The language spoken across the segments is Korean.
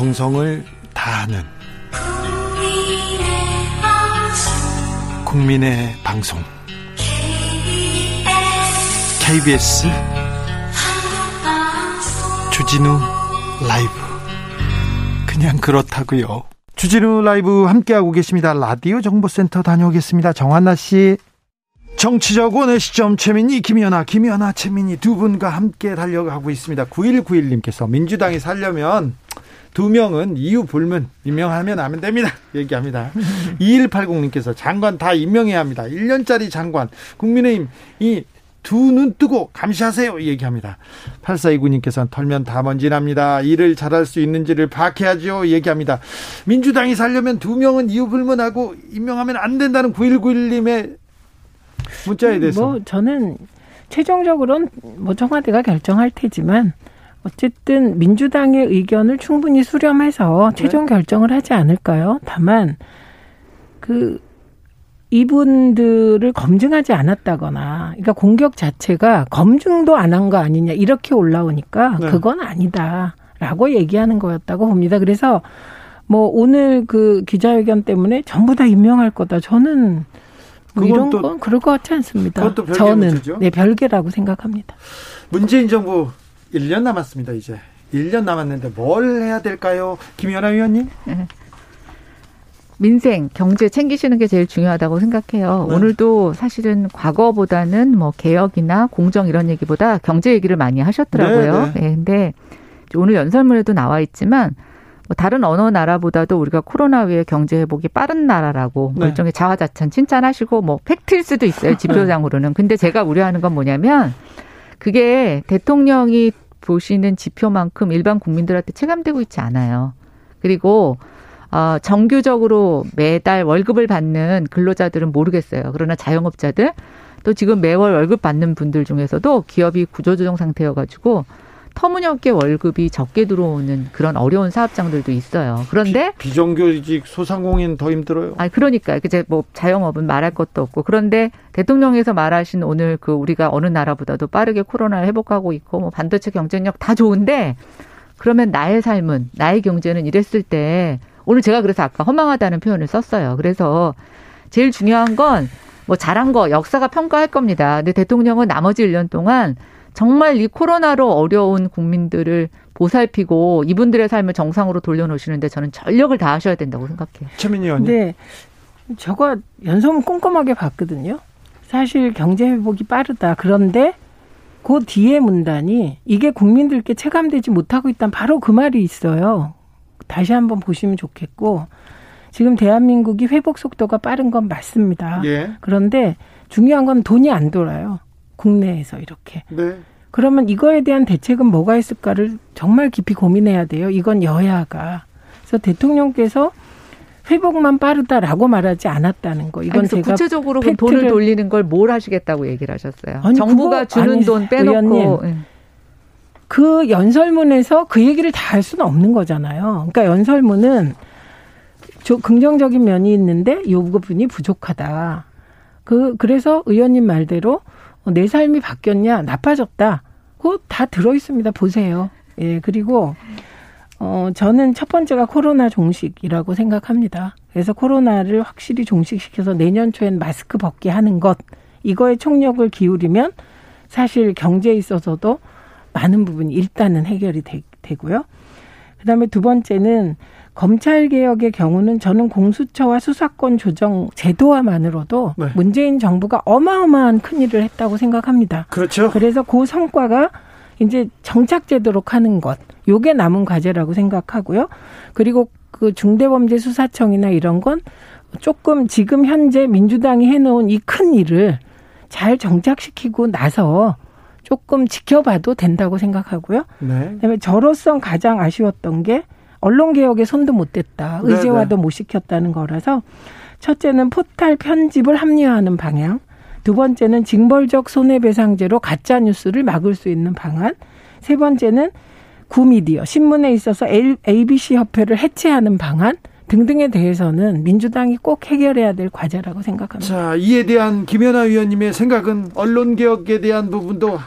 정성을 다하는 국민의 방송 KBS 주진우 라이브 그냥 그렇다고요. 주진우 라이브 함께하고 계십니다. 라디오 정보센터 다녀오겠습니다. 정한나 씨. 정치적 원의 시점 최민희 김연아 김연아 최민희 두 분과 함께 달려가고 있습니다. 9191님께서 민주당이 살려면 두 명은 이유 불문 임명하면 하면 됩니다. 얘기합니다. 2180님께서 장관 다 임명해야 합니다. 1년짜리 장관 국민의힘 이 두눈 뜨고 감시하세요 얘기합니다. 8429님께서는 털면 다 먼지납니다. 일을 잘할 수 있는지를 파악해야죠 얘기합니다. 민주당이 살려면 두 명은 이유 불문하고 임명하면 안 된다는 9191님의 문자에 대해서 뭐 저는 최종적으로는 뭐 청와대가 결정할 테지만 어쨌든 민주당의 의견을 충분히 수렴해서 최종 네. 결정을 하지 않을까요? 다만 그 이분들을 검증하지 않았다거나, 그러니까 공격 자체가 검증도 안 한 거 아니냐 이렇게 올라오니까 네. 그건 아니다라고 얘기하는 거였다고 봅니다. 그래서 뭐 오늘 그 기자회견 때문에 전부 다 임명할 거다. 저는 뭐 이런 건 그럴 것 같지 않습니다. 저는 문제죠? 네 별개라고 생각합니다. 문재인 정부 1년 남았습니다. 이제 1년 남았는데 뭘 해야 될까요, 김연아 위원님? 네. 민생, 경제 챙기시는 게 제일 중요하다고 생각해요. 네. 오늘도 사실은 과거보다는 뭐 개혁이나 공정 이런 얘기보다 경제 얘기를 많이 하셨더라고요. 네, 네. 네 근데 오늘 연설문에도 나와 있지만 뭐 다른 어느 나라보다도 우리가 코로나 위에 경제 회복이 빠른 나라라고 네. 일종의 자화자찬 칭찬하시고 뭐 팩트일 수도 있어요 지표상으로는. 근데 제가 우려하는 건 뭐냐면 그게 대통령이 보시는 지표만큼 일반 국민들한테 체감되고 있지 않아요. 그리고 어, 정규적으로 매달 월급을 받는 근로자들은 모르겠어요. 그러나 자영업자들 또 지금 매월 월급 받는 분들 중에서도 기업이 구조조정 상태여가지고 터무니없게 월급이 적게 들어오는 그런 어려운 사업장들도 있어요. 그런데 비, 정규직 소상공인 더 힘들어요. 아, 그러니까 이제 뭐 자영업은 말할 것도 없고 그런데 대통령에서 말하신 오늘 그 우리가 어느 나라보다도 빠르게 코로나를 회복하고 있고 뭐 반도체 경쟁력 다 좋은데 그러면 나의 삶은 나의 경제는 이랬을 때 오늘 제가 그래서 아까 허망하다는 표현을 썼어요. 그래서 제일 중요한 건 뭐 잘한 거 역사가 평가할 겁니다. 근데 대통령은 나머지 1년 동안 정말 이 코로나로 어려운 국민들을 보살피고 이분들의 삶을 정상으로 돌려놓으시는데 저는 전력을 다하셔야 된다고 생각해요. 최민희 의원님. 네. 저거 연설문 꼼꼼하게 봤거든요. 사실 경제 회복이 빠르다. 그런데 그 뒤에 문단이 이게 국민들께 체감되지 못하고 있다는 바로 그 말이 있어요. 다시 한번 보시면 좋겠고 지금 대한민국이 회복 속도가 빠른 건 맞습니다. 예. 그런데 중요한 건 돈이 안 돌아요. 국내에서 이렇게. 네. 그러면 이거에 대한 대책은 뭐가 있을까를 정말 깊이 고민해야 돼요. 이건 여야가. 그래서 대통령께서 회복만 빠르다라고 말하지 않았다는 거. 이건 제가 구체적으로 그 돈을 돌리는 걸 뭘 하시겠다고 얘기를 하셨어요. 아니, 정부가 주는 아니, 돈 빼놓고 의원님, 예. 그 연설문에서 그 얘기를 다 할 수는 없는 거잖아요. 그러니까 연설문은 저 긍정적인 면이 있는데 요 부분이 부족하다. 그 그래서 의원님 말대로 어, 내 삶이 바뀌었냐 나빠졌다. 그거 다 들어 있습니다. 보세요. 예 그리고 어 저는 첫 번째가 코로나 종식이라고 생각합니다. 그래서 코로나를 확실히 종식시켜서 내년 초엔 마스크 벗게 하는 것 이거에 총력을 기울이면 사실 경제에 있어서도 많은 부분이 일단은 해결이 되, 되고요. 그 다음에 두 번째는 검찰 개혁의 경우는 저는 공수처와 수사권 조정 제도화만으로도 네. 문재인 정부가 어마어마한 큰 일을 했다고 생각합니다. 그렇죠. 그래서 그 성과가 이제 정착되도록 하는 것, 요게 남은 과제라고 생각하고요. 그리고 그 중대범죄수사청이나 이런 건 조금 지금 현재 민주당이 해놓은 이 큰 일을 잘 정착시키고 나서 조금 지켜봐도 된다고 생각하고요. 네. 그다음에 저로서 가장 아쉬웠던 게 언론 개혁에 손도 못 댔다. 네, 의제화도 네. 못 시켰다는 거라서 첫째는 포탈 편집을 합리화하는 방향. 두 번째는 징벌적 손해배상제로 가짜 뉴스를 막을 수 있는 방안. 세 번째는 구미디어 신문에 있어서 ABC 협회를 해체하는 방안 등등에 대해서는 민주당이 꼭 해결해야 될 과제라고 생각합니다. 자, 이에 대한 김연아 위원님의 생각은 언론 개혁에 대한 부분도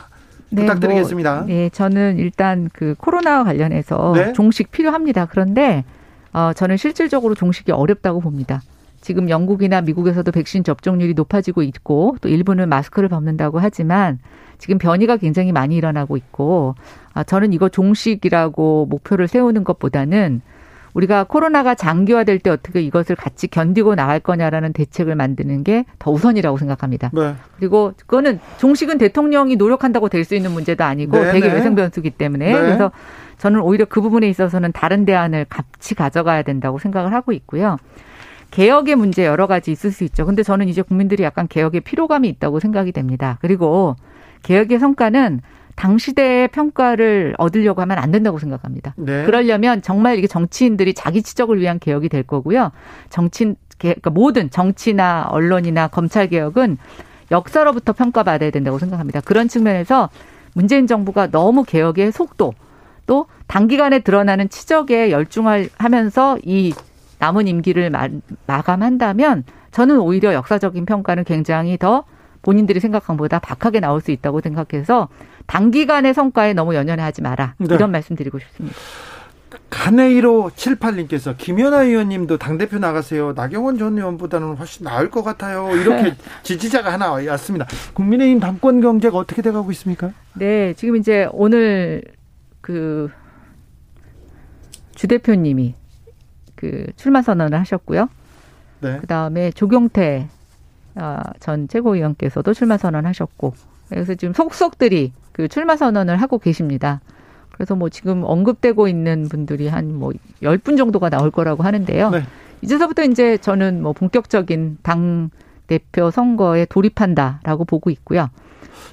네, 부탁드리겠습니다. 뭐, 네, 저는 일단 그 코로나와 관련해서 네? 종식 필요합니다. 그런데 어, 저는 실질적으로 종식이 어렵다고 봅니다. 지금 영국이나 미국에서도 백신 접종률이 높아지고 있고 또 일부는 마스크를 벗는다고 하지만 지금 변이가 굉장히 많이 일어나고 있고 아, 저는 이거 종식이라고 목표를 세우는 것보다는 우리가 코로나가 장기화될 때 어떻게 이것을 같이 견디고 나갈 거냐라는 대책을 만드는 게 더 우선이라고 생각합니다. 네. 그리고 그거는 종식은 대통령이 노력한다고 될 수 있는 문제도 아니고 네, 되게 네. 외생 변수기 때문에 네. 그래서 저는 오히려 그 부분에 있어서는 다른 대안을 같이 가져가야 된다고 생각을 하고 있고요. 개혁의 문제 여러 가지 있을 수 있죠. 근데 저는 이제 국민들이 약간 개혁의 피로감이 있다고 생각이 됩니다. 그리고 개혁의 성과는 당시대의 평가를 얻으려고 하면 안 된다고 생각합니다. 네. 그러려면 정말 이게 정치인들이 자기 지적을 위한 개혁이 될 거고요. 정치인 그러니까 모든 정치나 언론이나 검찰 개혁은 역사로부터 평가받아야 된다고 생각합니다. 그런 측면에서 문재인 정부가 너무 개혁의 속도 또 단기간에 드러나는 치적에 열중하면서 이 남은 임기를 마감한다면 저는 오히려 역사적인 평가는 굉장히 더 본인들이 생각한 것보다 박하게 나올 수 있다고 생각해서 단기간의 성과에 너무 연연하지 마라. 네. 이런 말씀 드리고 싶습니다. 가네이로 78님께서 김연아 의원님도 당대표 나가세요. 나경원 전 의원보다는 훨씬 나을 것 같아요. 이렇게 지지자가 하나 왔습니다. 국민의힘 당권 경제가 어떻게 돼가고 있습니까? 네, 지금 이제 오늘 그 주 대표님이 그 출마 선언을 하셨고요. 네. 그 다음에 조경태 아, 전 최고위원께서도 출마 선언하셨고 그래서 지금 속속들이 그 출마 선언을 하고 계십니다. 그래서 뭐 지금 언급되고 있는 분들이 한 뭐 열 분 정도가 나올 거라고 하는데요. 네. 이제서부터 이제 저는 뭐 본격적인 당 대표 선거에 돌입한다라고 보고 있고요.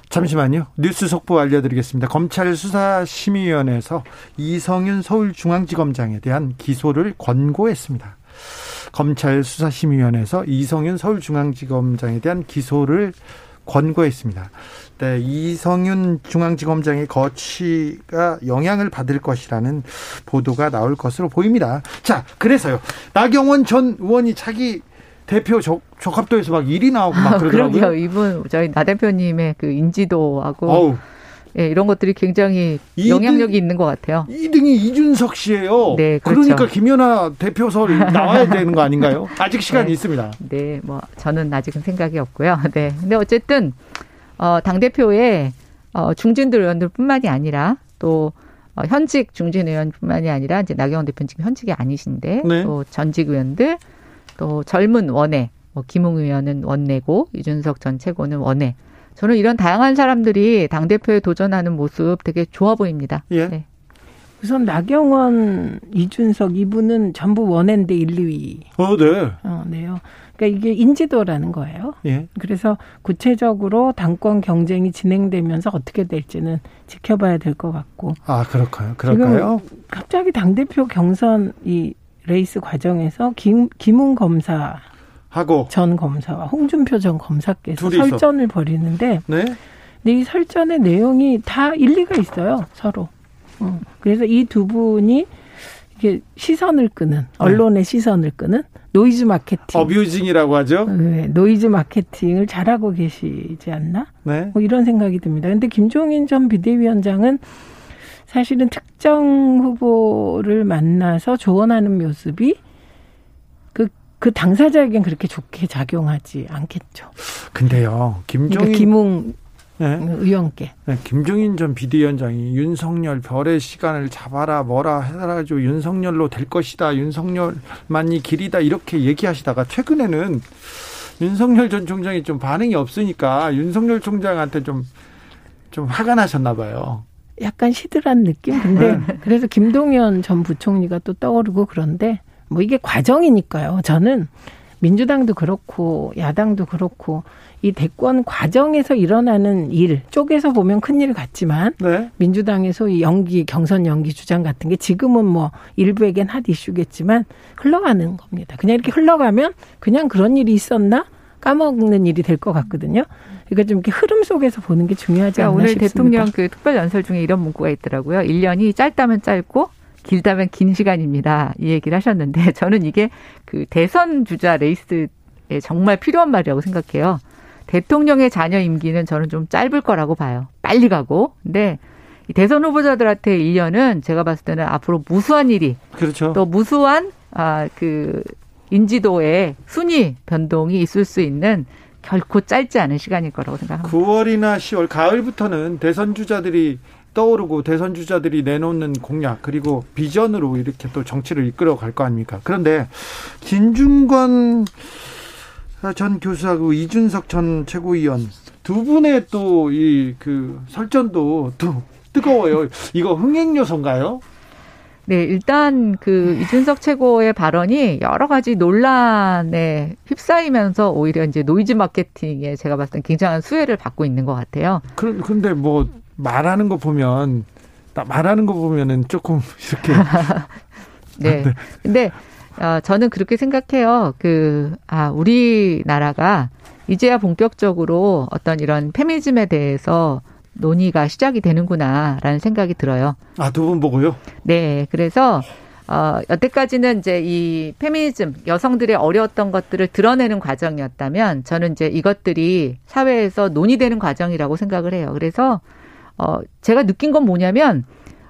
잠시만요. 뉴스 속보 알려드리겠습니다. 검찰 수사심의위원회에서 이성윤 서울중앙지검장에 대한 기소를 권고했습니다. 검찰 수사심의위원회에서 이성윤 서울중앙지검장에 대한 기소를 권고했습니다. 네, 이성윤 중앙지검장의 거취가 영향을 받을 것이라는 보도가 나올 것으로 보입니다. 자, 그래서요. 나경원 전 의원이 자기 대표 적, 적합도에서 막 일이 나오고 막 아, 그러더라고요. 그러게요. 이분 저희 나 대표님의 그 인지도하고 어우. 예, 이런 것들이 굉장히 2등, 영향력이 있는 것 같아요. 2등이 이준석 씨예요. 네, 그렇죠. 그러니까 김연아 대표설 나와야 되는 거 아닌가요? 아직 시간이 네, 있습니다. 네, 뭐 저는 아직은 생각이 없고요. 네, 근데 어쨌든 어, 당 대표의 어, 중진들 의원들뿐만이 아니라 또 어, 현직 중진 의원뿐만이 아니라 이제 나경원 대표는 지금 현직이 아니신데 네. 또 전직 의원들 또 젊은 원내 뭐 김웅 의원은 원내고 이준석 전 최고는 원내 저는 이런 다양한 사람들이 당 대표에 도전하는 모습 되게 좋아 보입니다. 예. 네. 우선 나경원, 이준석 이분은 전부 원앤데 1, 2위. 어, 네. 어, 네요. 그러니까 이게 인지도라는 거예요. 예. 그래서 구체적으로 당권 경쟁이 진행되면서 어떻게 될지는 지켜봐야 될 것 같고. 아, 그럴까요? 그럴까요? 갑자기 당 대표 경선 이 레이스 과정에서 김 김웅 검사 하고 전 검사와 홍준표 전 검사께서 설전을 벌이는데 네? 근데 이 설전의 내용이 다 일리가 있어요 서로. 어. 그래서 이 두 분이 이게 시선을 끄는 네. 언론의 네. 시선을 끄는 노이즈 마케팅. 어뷰징이라고 하죠. 네, 노이즈 마케팅을 잘하고 계시지 않나? 네. 뭐 이런 생각이 듭니다. 근데 김종인 전 비대위원장은 사실은 특정 후보를 만나서 조언하는 모습이 그 당사자에겐 그렇게 좋게 작용하지 않겠죠. 근데요, 김종인 그러니까 김웅 네. 의원께. 네, 김종인 전 비대위원장이 윤석열 별의 시간을 잡아라 뭐라 해가지고 윤석열로 될 것이다. 윤석열만이 길이다 이렇게 얘기하시다가 최근에는 윤석열 전 총장이 좀 반응이 없으니까 윤석열 총장한테 좀좀 화가 나셨나 봐요. 약간 시들한 느낌. 근데 네. 그래서 김동연 전 부총리가 또 떠오르고 그런데 뭐 이게 과정이니까요. 저는 민주당도 그렇고 야당도 그렇고 이 대권 과정에서 일어나는 일 쪽에서 보면 큰일 같지만 네. 민주당의 소위 연기 경선 연기 주장 같은 게 지금은 뭐 일부에겐 핫 이슈겠지만 흘러가는 겁니다. 그냥 이렇게 흘러가면 그냥 그런 일이 있었나 까먹는 일이 될 것 같거든요. 그러니까 좀 이렇게 흐름 속에서 보는 게 중요하지 그러니까 않나 오늘 싶습니다. 대통령 그 특별 연설 중에 이런 문구가 있더라고요. 1년이 짧다면 짧고 길다면 긴 시간입니다. 이 얘기를 하셨는데 저는 이게 그 대선 주자 레이스에 정말 필요한 말이라고 생각해요. 대통령의 자녀 임기는 저는 좀 짧을 거라고 봐요. 빨리 가고. 근데 이 대선 후보자들한테 1년은 제가 봤을 때는 앞으로 무수한 일이 그렇죠. 또 무수한 아 그 인지도의 순위 변동이 있을 수 있는 결코 짧지 않은 시간일 거라고 생각합니다. 9월이나 10월 가을부터는 대선 주자들이 떠오르고 대선 주자들이 내놓는 공약 그리고 비전으로 이렇게 또 정치를 이끌어 갈 거 아닙니까? 그런데 진중권 전 교수하고 이준석 전 최고위원 두 분의 또 이 그 설전도 또 뜨거워요. 이거 흥행 요소인가요? 네, 일단 그 이준석 최고의 발언이 여러 가지 논란에 휩싸이면서 오히려 이제 노이즈 마케팅에 제가 봤을 땐 굉장한 수혜를 받고 있는 것 같아요. 그런데 뭐 말하는 거 보면 말하는 거 보면은 조금 이렇게 네. 네. 근데 어, 저는 그렇게 생각해요. 그 아, 우리나라가 이제야 본격적으로 어떤 이런 페미즘에 대해서 논의가 시작이 되는구나라는 생각이 들어요. 아, 두 분 보고요? 네. 그래서 어, 여태까지는 이제 이 페미니즘, 여성들의 어려웠던 것들을 드러내는 과정이었다면 저는 이제 이것들이 사회에서 논의되는 과정이라고 생각을 해요. 그래서 어, 제가 느낀 건 뭐냐면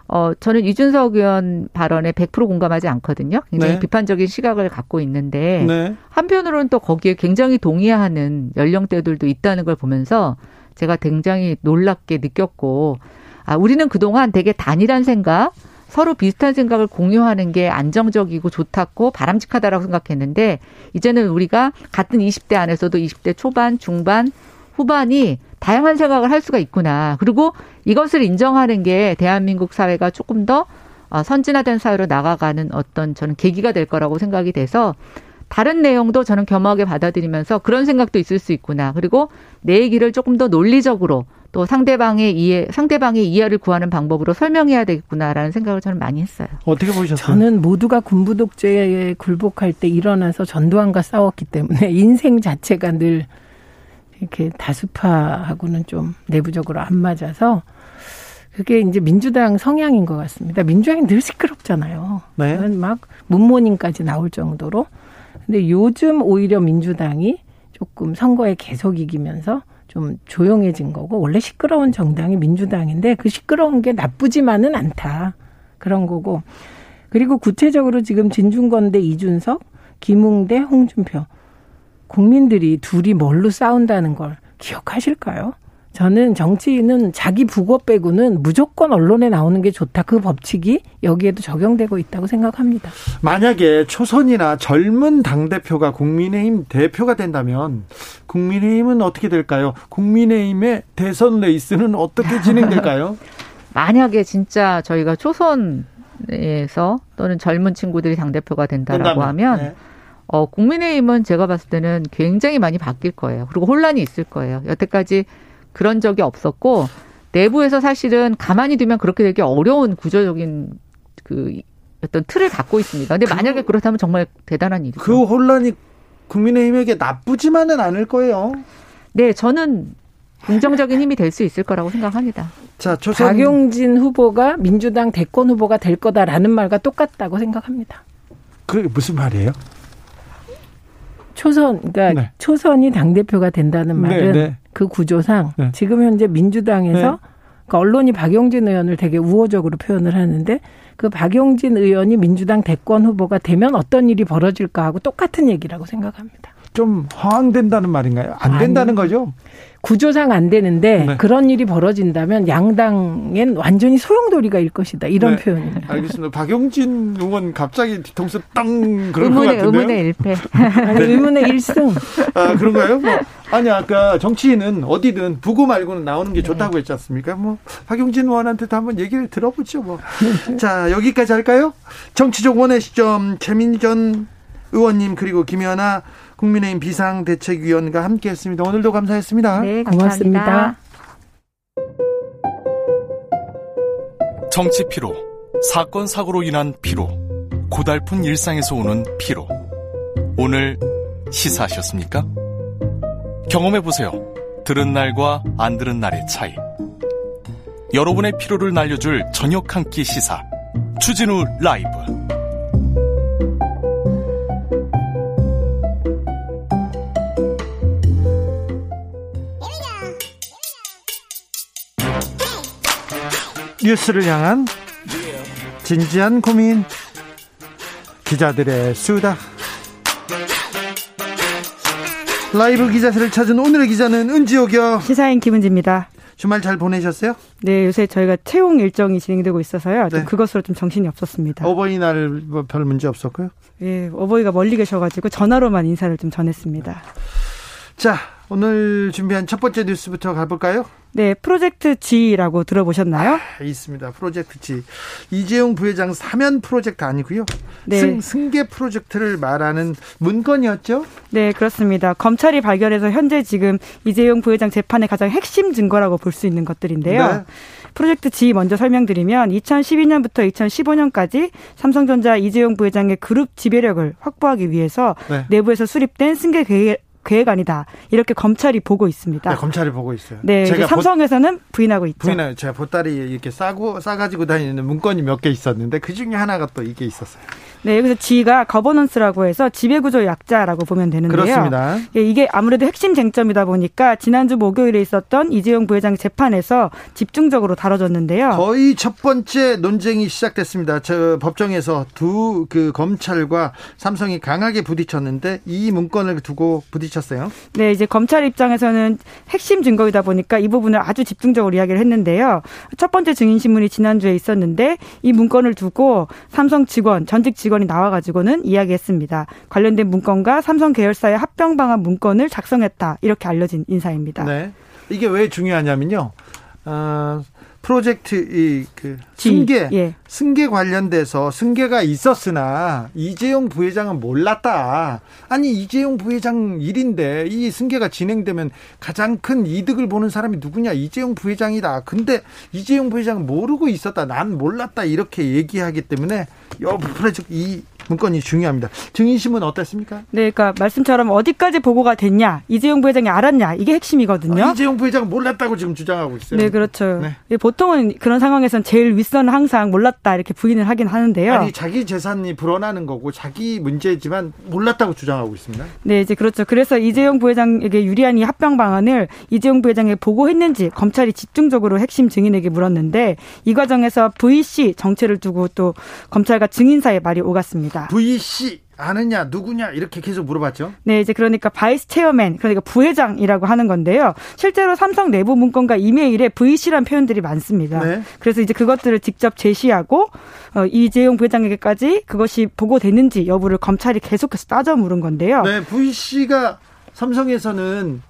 어, 저는 이준석 의원 발언에 100% 공감하지 않거든요. 굉장히 네. 비판적인 시각을 갖고 있는데 네. 한편으로는 또 거기에 굉장히 동의하는 연령대들도 있다는 걸 보면서 제가 굉장히 놀랍게 느꼈고 아, 우리는 그동안 되게 단일한 생각, 서로 비슷한 생각을 공유하는 게 안정적이고 좋다고 바람직하다라고 생각했는데 이제는 우리가 같은 20대 안에서도 20대 초반, 중반, 후반이 다양한 생각을 할 수가 있구나. 그리고 이것을 인정하는 게 대한민국 사회가 조금 더 어, 선진화된 사회로 나가가는 어떤 저는 계기가 될 거라고 생각이 돼서 다른 내용도 저는 겸허하게 받아들이면서 그런 생각도 있을 수 있구나. 그리고 내 얘기를 조금 더 논리적으로 또 상대방의 이해, 상대방의 이해를 구하는 방법으로 설명해야 되겠구나라는 생각을 저는 많이 했어요. 어떻게 보셨어요? 저는 모두가 군부 독재에 굴복할 때 일어나서 전두환과 싸웠기 때문에 인생 자체가 늘 이렇게 다수파하고는 좀 내부적으로 안 맞아서 그게 이제 민주당 성향인 것 같습니다. 민주당이 늘 시끄럽잖아요. 네. 막 문모닝까지 나올 정도로 근데 요즘 오히려 민주당이 조금 선거에 계속 이기면서 좀 조용해진 거고 원래 시끄러운 정당이 민주당인데 그 시끄러운 게 나쁘지만은 않다 그런 거고 그리고 구체적으로 지금 진중권 대 이준석, 김웅 대 홍준표 국민들이 둘이 뭘로 싸운다는 걸 기억하실까요? 저는 정치인은 자기 부고 빼고는 무조건 언론에 나오는 게 좋다. 그 법칙이 여기에도 적용되고 있다고 생각합니다. 만약에 초선이나 젊은 당대표가 국민의힘 대표가 된다면 국민의힘은 어떻게 될까요? 국민의힘의 대선 레이스는 어떻게 진행될까요? 만약에 진짜 저희가 초선에서 또는 젊은 친구들이 당대표가 된다라고 하면 네. 어, 국민의힘은 제가 봤을 때는 굉장히 많이 바뀔 거예요. 그리고 혼란이 있을 거예요. 여태까지 그런 적이 없었고 내부에서 사실은 가만히 두면 그렇게 되기 어려운 구조적인 그 어떤 틀을 갖고 있습니다. 근데 그, 만약에 그렇다면 정말 대단한 일이죠. 그 혼란이 국민의힘에게 나쁘지만은 않을 거예요. 네, 저는 긍정적인 힘이 될 수 있을 거라고 생각합니다. 자, 조선... 박용진 후보가 민주당 대권 후보가 될 거다라는 말과 똑같다고 생각합니다. 그게 무슨 말이에요? 초선, 그러니까 네. 초선이 당 대표가 된다는 네, 말은 네, 네. 그 구조상 네. 지금 현재 민주당에서 그 언론이 박용진 의원을 되게 우호적으로 표현을 하는데 그 박용진 의원이 민주당 대권 후보가 되면 어떤 일이 벌어질까 하고 똑같은 얘기라고 생각합니다. 좀 허황된다는 말인가요? 안 된다는 아니, 거죠? 구조상 안 되는데 네. 그런 일이 벌어진다면 양당엔 완전히 소용돌이가 일 것이다. 이런 네. 표현입니다. 알겠습니다. 박용진 의원 갑자기 뒤통수 땅 그런 의문의, 것 같은데요. 의문의 일패. 네. 의문의 일승. 아 그런가요? 뭐, 아니 아까 정치인은 어디든 부고 말고는 나오는 게 좋다고 했지 않습니까? 뭐 박용진 의원한테도 한번 얘기를 들어보죠. 뭐. 자 여기까지 할까요? 정치적 원의 시점 최민전 의원님 그리고 김연아 국민의힘 비상대책위원과 함께했습니다. 오늘도 감사했습니다. 네, 고맙습니다. 정치 피로, 사건 사고로 인한 피로, 고달픈 일상에서 오는 피로. 오늘 시사하셨습니까? 경험해 보세요. 들은 날과 안 들은 날의 차이. 여러분의 피로를 날려줄 저녁 한 끼 시사. 추진우 라이브. 뉴스를 향한 진지한 고민 기자들의 수다 라이브 기자실을 찾은 오늘의 기자는 은지옥이요 시사인 김은지입니다. 주말 잘 보내셨어요? 네, 요새 저희가 채용 일정이 진행되고 있어서요. 좀 네. 그것으로 좀 정신이 없었습니다. 어버이날 뭐 별 문제 없었고요. 예, 어버이가 멀리 계셔가지고 전화로만 인사를 좀 전했습니다. 자, 오늘 준비한 첫 번째 뉴스부터 가볼까요? 네, 프로젝트 G라고 들어보셨나요? 아, 있습니다. 프로젝트 G. 이재용 부회장 사면 프로젝트 아니고요. 네. 승, 승계 프로젝트를 말하는 문건이었죠? 네, 그렇습니다. 검찰이 발견해서 현재 지금 이재용 부회장 재판의 가장 핵심 증거라고 볼 수 있는 것들인데요. 네. 프로젝트 G 먼저 설명드리면 2012년부터 2015년까지 삼성전자 이재용 부회장의 그룹 지배력을 확보하기 위해서 네. 내부에서 수립된 승계 계획, 계획안이다. 이렇게 검찰이 보고 있습니다. 네, 검찰이 보고 있어요. 네, 제가 삼성에서는 부인하고 있죠. 부인을 제가 보따리 이렇게 싸고 싸가지고 다니는 문건이 몇 개 있었는데 그 중에 하나가 또 이게 있었어요. 네, 여기서 G가 거버넌스라고 해서 지배구조 약자라고 보면 되는데요. 그렇습니다. 예, 이게 아무래도 핵심 쟁점이다 보니까 지난주 목요일에 있었던 이재용 부회장 재판에서 집중적으로 다뤄졌는데요. 거의 첫 번째 논쟁이 시작됐습니다. 저 법정에서 두 그 검찰과 삼성이 강하게 부딪혔는데 이 문건을 두고 부딪혔어요. 네, 이제 검찰 입장에서는 핵심 증거이다 보니까 이 부분을 아주 집중적으로 이야기를 했는데요. 첫 번째 증인 신문이 지난주에 있었는데 이 문건을 두고 삼성 직원, 전직 직원 이 나와가지고는 이야기했습니다. 관련된 문건과 삼성 계열사의 합병 방안 문건을 작성했다 이렇게 알려진 인사입니다. 네. 이게 왜 중요하냐면요. 어, 프로젝트 이그 승계 예. 승계 관련돼서 승계가 있었으나 이재용 부회장은 몰랐다. 아니 이재용 부회장 일인데 이 승계가 진행되면 가장 큰 이득을 보는 사람이 누구냐? 이재용 부회장이다. 근데 이재용 부회장은 모르고 있었다. 난 몰랐다. 이렇게 얘기하기 때문에 요 프로젝트 이 문건이 중요합니다. 증인심은 어땠습니까? 네, 그러니까 말씀처럼 어디까지 보고가 됐냐, 이재용 부회장이 알았냐 이게 핵심이거든요. 아, 이재용 부회장은 몰랐다고 지금 주장하고 있어요. 네, 그렇죠. 네. 예, 보통은 그런 상황에선 제일 윗선은 항상 몰랐다 이렇게 부인을 하긴 하는데요. 아니 자기 재산이 불어나는 거고 자기 문제지만 몰랐다고 주장하고 있습니다. 네, 이제 그렇죠. 그래서 이재용 부회장에게 유리한 이 합병 방안을 이재용 부회장에 보고했는지 검찰이 집중적으로 핵심 증인에게 물었는데 이 과정에서 VC 정체를 두고 또 검찰과 증인 사이 말이 오갔습니다. VC 아느냐 누구냐 이렇게 계속 물어봤죠. 네, 이제 그러니까 Vice Chairman, 그러니까 부회장이라고 하는 건데요. 실제로 삼성 내부 문건과 이메일에 VC란 표현들이 많습니다. 네. 그래서 이제 그것들을 직접 제시하고 어, 이재용 부회장에게까지 그것이 보고됐는지 여부를 검찰이 계속해서 따져 물은 건데요. 네, VC가 삼성에서는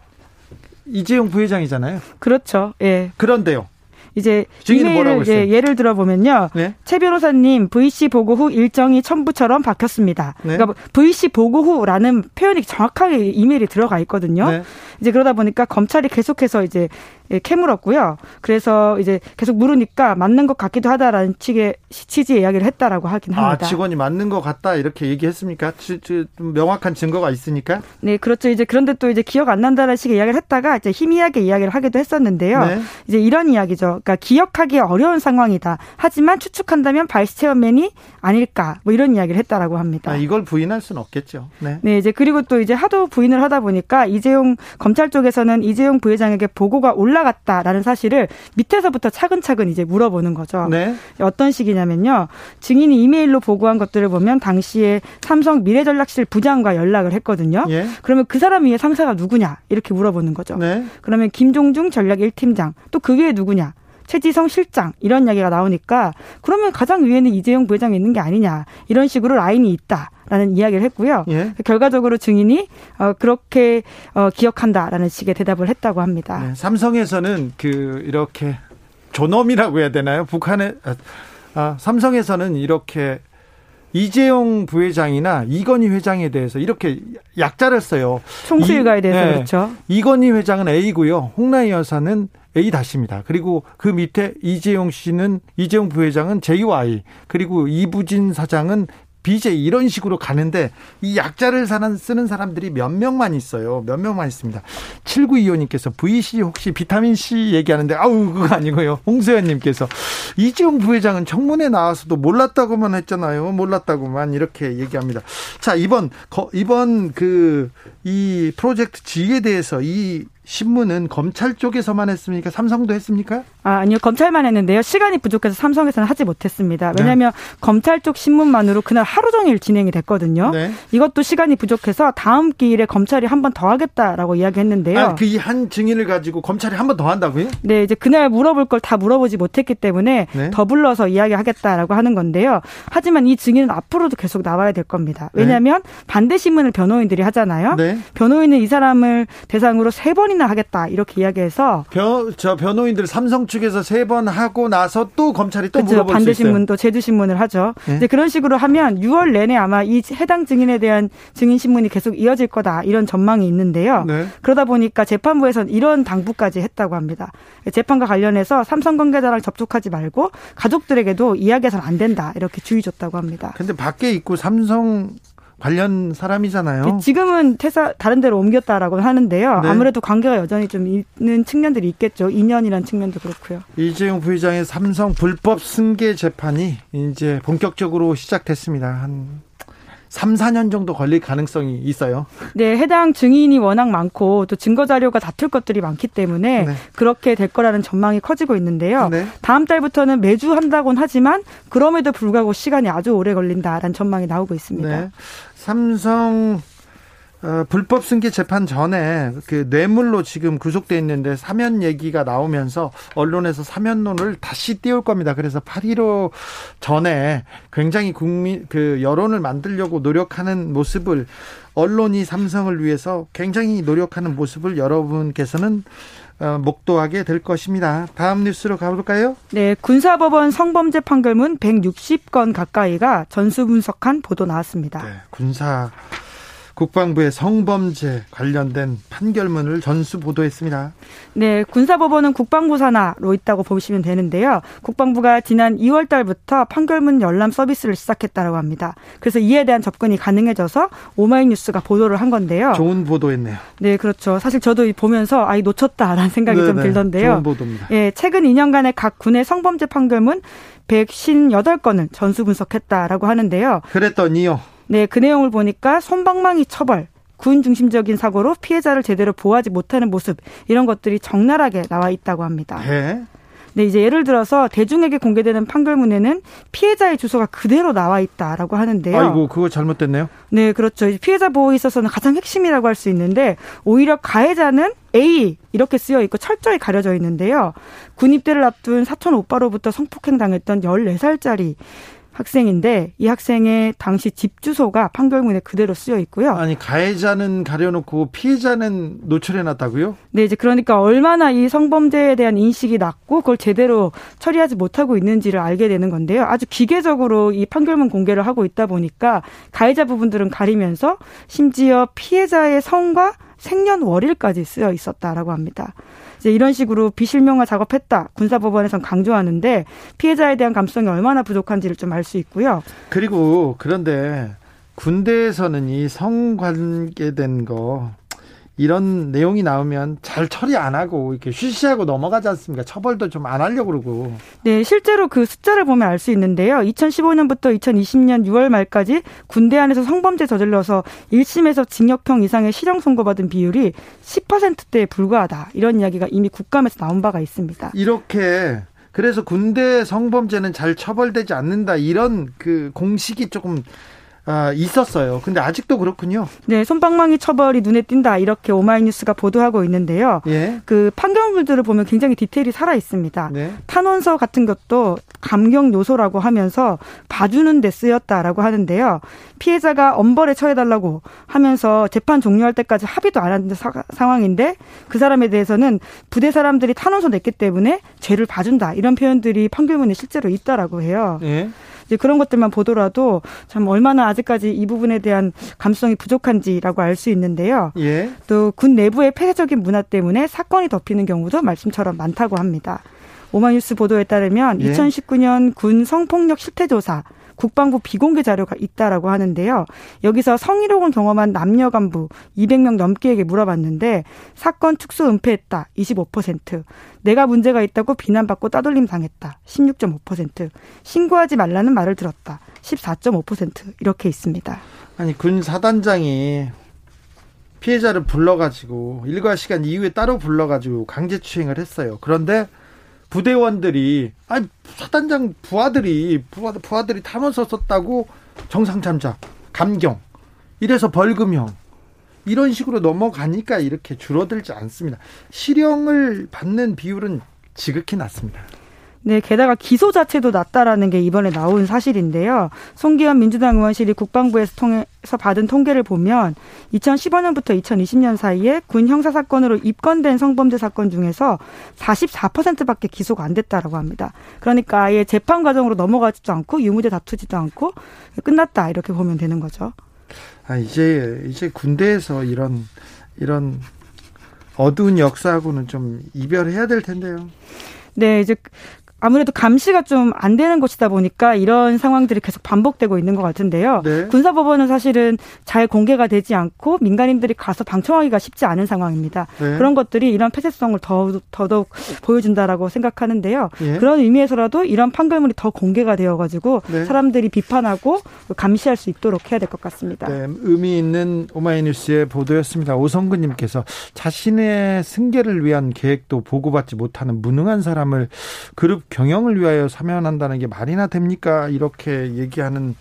이재용 부회장이잖아요. 그렇죠. 예. 그런데요. 이제 이메일을? 예, 예를 들어 보면요. 네. 최 변호사님 VC 보고 후 일정이 첨부처럼 바뀌었습니다. 네. 그러니까 VC 보고 후라는 표현이 정확하게 이메일에 들어가 있거든요. 네. 이제 그러다 보니까 검찰이 계속해서 이제 예, 캐물었고요. 그래서 이제 계속 물으니까 맞는 것 같기도 하다라는 취의 취지의 이야기를 했다라고 하긴 아 합니다. 직원이 맞는 것 같다 이렇게 얘기했습니까? 지- 지- 좀 명확한 증거가 있으니까. 네, 그렇죠. 이제 그런데 또 이제 기억 안 난다는 식의 이야기를 했다가 이제 희미하게 이야기를 하기도 했었는데요. 네. 이제 이런 이야기죠. 그러니까 기억하기 어려운 상황이다. 하지만 추측한다면 Vice Chairman이 아닐까. 뭐 이런 이야기를 했다라고 합니다. 아, 이걸 부인할 수는 없겠죠. 네. 네, 이제 그리고 또 이제 하도 부인을 하다 보니까 이재용 검찰 쪽에서는 이재용 부회장에게 보고가 올라 갔다라는 사실을 밑에서부터 차근차근 이제 물어보는 거죠. 네. 어떤 식이냐면요. 증인이 이메일로 보고한 것들을 보면 당시에 삼성 미래전략실 부장과 연락을 했거든요. 예. 그러면 그 사람 위에 상사가 누구냐 이렇게 물어보는 거죠. 네. 그러면 김종중 전략 1팀장 또 그 위에 누구냐? 최지성 실장 이런 이야기가 나오니까 그러면 가장 위에는 이재용 부회장이 있는 게 아니냐 이런 식으로 라인이 있다 라는 이야기를 했고요. 예. 결과적으로 증인이 어, 그렇게 어, 기억한다라는 식의 대답을 했다고 합니다. 네, 삼성에서는 그 이렇게 존엄이라고 해야 되나요? 북한의 아, 아, 삼성에서는 이렇게 이재용 부회장이나 이건희 회장에 대해서 이렇게 약자를 써요. 총수일가에 이- 대해서 네. 그렇죠. 이건희 회장은 A고요. 홍나희 여사는 A 다십니다. 그리고 그 밑에 이재용 씨는 이재용 부회장은 JY 그리고 이부진 사장은 BJ 이런 식으로 가는데 이 약자를 사는 쓰는 사람들이 몇 명만 있어요. 몇 명만 있습니다. 7925님께서 VC 혹시 비타민 C 얘기하는데 아우 그거 아니고요. 홍소연 님께서 이재용 부회장은 청문회 나와서도 몰랐다고만 했잖아요. 몰랐다고만 이렇게 얘기합니다. 자, 이번 거- 이번 그 이 프로젝트 G에 대해서 이 신문은 검찰 쪽에서만 했습니까? 삼성도 했습니까? 아, 아니요. 검찰만 했는데요. 시간이 부족해서 삼성에서는 하지 못했습니다. 왜냐하면 네. 검찰 쪽 신문만으로 그날 하루 종일 진행이 됐거든요. 네. 이것도 시간이 부족해서 다음 기일에 검찰이 한 번 더 하겠다라고 이야기했는데요. 아, 그한 증인을 가지고 검찰이 한 번 더 한다고요? 네, 이제 그날 물어볼 걸 다 물어보지 못했기 때문에 네. 더 불러서 이야기하겠다라고 하는 건데요. 하지만 이 증인은 앞으로도 계속 나와야 될 겁니다. 왜냐하면 네. 반대 신문을 변호인들이 하잖아요. 네. 변호인은 이 사람을 대상으로 세 번이나 하겠다 이렇게 이야기해서 변, 저 변호인들 삼성 측에서 세 번 하고 나서 또 검찰이 또 그렇죠. 물어볼 반대 신문도 제주 신문을 하죠. 네. 이제 그런 식으로 하면 6월 내내 아마 이 해당 증인에 대한 증인 신문이 계속 이어질 거다 이런 전망이 있는데요. 네. 그러다 보니까 재판부에서는 이런 당부까지 했다고 합니다. 재판과 관련해서 삼성 관계자랑 접촉하지 말고 가족들에게도 이야기해서는 안 된다 이렇게 주의 줬다고 합니다. 근데 밖에 있고 삼성 관련 사람이잖아요. 네, 지금은 퇴사 다른 데로 옮겼다라고 하는데요. 네. 아무래도 관계가 여전히 좀 있는 측면들이 있겠죠. 2년이라는 측면도 그렇고요. 이재용 부회장의 삼성 불법 승계 재판이 이제 본격적으로 시작됐습니다. 한 3, 4년 정도 걸릴 가능성이 있어요. 네, 해당 증인이 워낙 많고 또 증거 자료가 다툴 것들이 많기 때문에 네. 그렇게 될 거라는 전망이 커지고 있는데요. 네. 다음 달부터는 매주 한다곤 하지만 그럼에도 불구하고 시간이 아주 오래 걸린다라는 전망이 나오고 있습니다. 네. 삼성 어, 불법 승계 재판 전에 그 뇌물로 지금 구속돼 있는데 사면 얘기가 나오면서 언론에서 사면론을 다시 띄울 겁니다. 그래서 8.15 전에 굉장히 국민 그 여론을 만들려고 노력하는 모습을 언론이 삼성을 위해서 굉장히 노력하는 모습을 여러분께서는 어, 목도하게 될 것입니다. 다음 뉴스로 가볼까요? 네, 군사법원 성범죄 판결문 160건 가까이가 전수 분석한 보도 나왔습니다. 네, 군사 국방부의 성범죄 관련된 판결문을 전수 보도했습니다. 네, 군사법원은 국방부 산하로 있다고 보시면 되는데요. 국방부가 지난 2월 달부터 판결문 열람 서비스를 시작했다고 합니다. 그래서 이에 대한 접근이 가능해져서 오마이뉴스가 보도를 한 건데요. 좋은 보도했네요. 네, 그렇죠. 사실 저도 보면서 아이 놓쳤다라는 생각이 네네, 좀 네. 들던데요. 좋은 보도입니다. 예, 최근 2년간의 각 군의 성범죄 판결문 158건을 전수 분석했다라고 하는데요. 그랬더니요. 네, 그 내용을 보니까 손방망이 처벌, 군 중심적인 사고로 피해자를 제대로 보호하지 못하는 모습 이런 것들이 적나라하게 나와 있다고 합니다. 네. 네, 이제 예를 들어서 대중에게 공개되는 판결문에는 피해자의 주소가 그대로 나와 있다라고 하는데요. 아이고, 그거 잘못됐네요. 네, 그렇죠. 피해자 보호에 있어서는 가장 핵심이라고 할 수 있는데 오히려 가해자는 A 이렇게 쓰여 있고 철저히 가려져 있는데요. 군 입대를 앞둔 사촌 오빠로부터 성폭행 당했던 14살짜리 학생인데 이 학생의 당시 집 주소가 판결문에 그대로 쓰여 있고요. 아니 가해자는 가려놓고 피해자는 노출해놨다고요? 네, 이제 그러니까 얼마나 이 성범죄에 대한 인식이 낮고 그걸 제대로 처리하지 못하고 있는지를 알게 되는 건데요. 아주 기계적으로 이 판결문 공개를 하고 있다 보니까 가해자 부분들은 가리면서 심지어 피해자의 성과 생년월일까지 쓰여 있었다라고 합니다. 이제 이런 식으로 비실명화 작업했다. 군사법원에선 강조하는데 피해자에 대한 감성이 얼마나 부족한지를 좀 알 수 있고요. 그리고 그런데 군대에서는 이 성관계된 거 이런 내용이 나오면 잘 처리 안 하고 이렇게 쉬쉬하고 넘어가지 않습니까? 처벌도 좀 안 하려고 그러고. 네, 실제로 그 숫자를 보면 알 수 있는데요. 2015년부터 2020년 6월 말까지 군대 안에서 성범죄 저질러서 1심에서 징역형 이상의 실형 선고받은 비율이 10%대에 불과하다. 이런 이야기가 이미 국감에서 나온 바가 있습니다. 이렇게 그래서 군대 성범죄는 잘 처벌되지 않는다 이런 그 공식이 조금 아, 있었어요. 근데 아직도 그렇군요. 네, 손방망이 처벌이 눈에 띈다 이렇게 오마이뉴스가 보도하고 있는데요. 예. 그 판결문들을 보면 굉장히 디테일이 살아 있습니다. 네. 탄원서 같은 것도 감경 요소라고 하면서 봐주는 데 쓰였다라고 하는데요. 피해자가 엄벌에 처해달라고 하면서 재판 종료할 때까지 합의도 안 하는 상황인데 그 사람에 대해서는 부대 사람들이 탄원서 냈기 때문에 죄를 봐준다 이런 표현들이 판결문에 실제로 있다라고 해요. 예. 이제 그런 것들만 보더라도 참 얼마나 아직까지 이 부분에 대한 감성이 부족한지라고 알 수 있는데요. 예. 또 군 내부의 폐쇄적인 문화 때문에 사건이 덮이는 경우도 말씀처럼 많다고 합니다. 오마뉴스 보도에 따르면 예. 2019년 군 성폭력 실태조사 국방부 비공개 자료가 있다라고 하는데요. 여기서 성희롱을 경험한 남녀 간부 200명 넘게에게 물어봤는데 사건 특수 은폐했다 25%, 내가 문제가 있다고 비난받고 따돌림 당했다 16.5%, 신고하지 말라는 말을 들었다 14.5% 이렇게 있습니다. 아니 군 사단장이 피해자를 불러가지고 일과 시간 이후에 따로 불러가지고 강제 추행을 했어요. 그런데 부대원들이 아니 사단장 부하들이 부하, 부하들이 타면서 썼다고 정상 참작 감경 이래서 벌금형 이런 식으로 넘어가니까 이렇게 줄어들지 않습니다. 실형을 받는 비율은 지극히 낮습니다. 네, 게다가 기소 자체도 낮다라는 게 이번에 나온 사실인데요. 송기현 민주당 의원실이 국방부에서 통해서 받은 통계를 보면 2015년부터 2020년 사이에 군 형사 사건으로 입건된 성범죄 사건 중에서 44%밖에 기소가 안 됐다라고 합니다. 그러니까 아예 재판 과정으로 넘어가지도 않고 유무죄 다투지도 않고 끝났다 이렇게 보면 되는 거죠. 아, 이제 이제 군대에서 이런 이런 어두운 역사하고는 좀 이별해야 될 텐데요. 네, 이제 아무래도 감시가 좀 안 되는 곳이다 보니까 이런 상황들이 계속 반복되고 있는 것 같은데요. 네. 군사법원은 사실은 잘 공개가 되지 않고 민간인들이 가서 방청하기가 쉽지 않은 상황입니다. 네. 그런 것들이 이런 폐쇄성을 더, 더더욱 보여준다라고 생각하는데요. 네. 그런 의미에서라도 이런 판결문이 더 공개가 되어가지고 네. 사람들이 비판하고 감시할 수 있도록 해야 될 것 같습니다. 네, 의미 있는 오마이뉴스의 보도였습니다. 오성근님께서 자신의 승계를 위한 계획도 보고받지 못하는 무능한 사람을 그룹 경영을 위하여 사면한다는 게 말이나 됩니까? 이렇게 얘기하는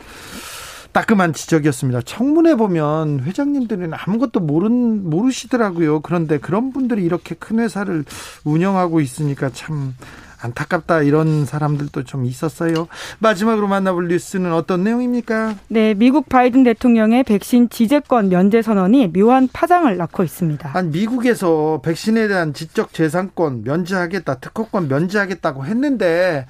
따끔한 지적이었습니다. 청문회 보면 회장님들은 아무것도 모른 모르시더라고요. 그런데 그런 분들이 이렇게 큰 회사를 운영하고 있으니까 참 안타깝다 이런 사람들도 좀 있었어요. 마지막으로 만나볼 뉴스는 어떤 내용입니까? 네, 미국 바이든 대통령의 백신 지재권 면제 선언이 묘한 파장을 낳고 있습니다. 한 미국에서 백신에 대한 지적 재산권 면제하겠다, 특허권 면제하겠다고 했는데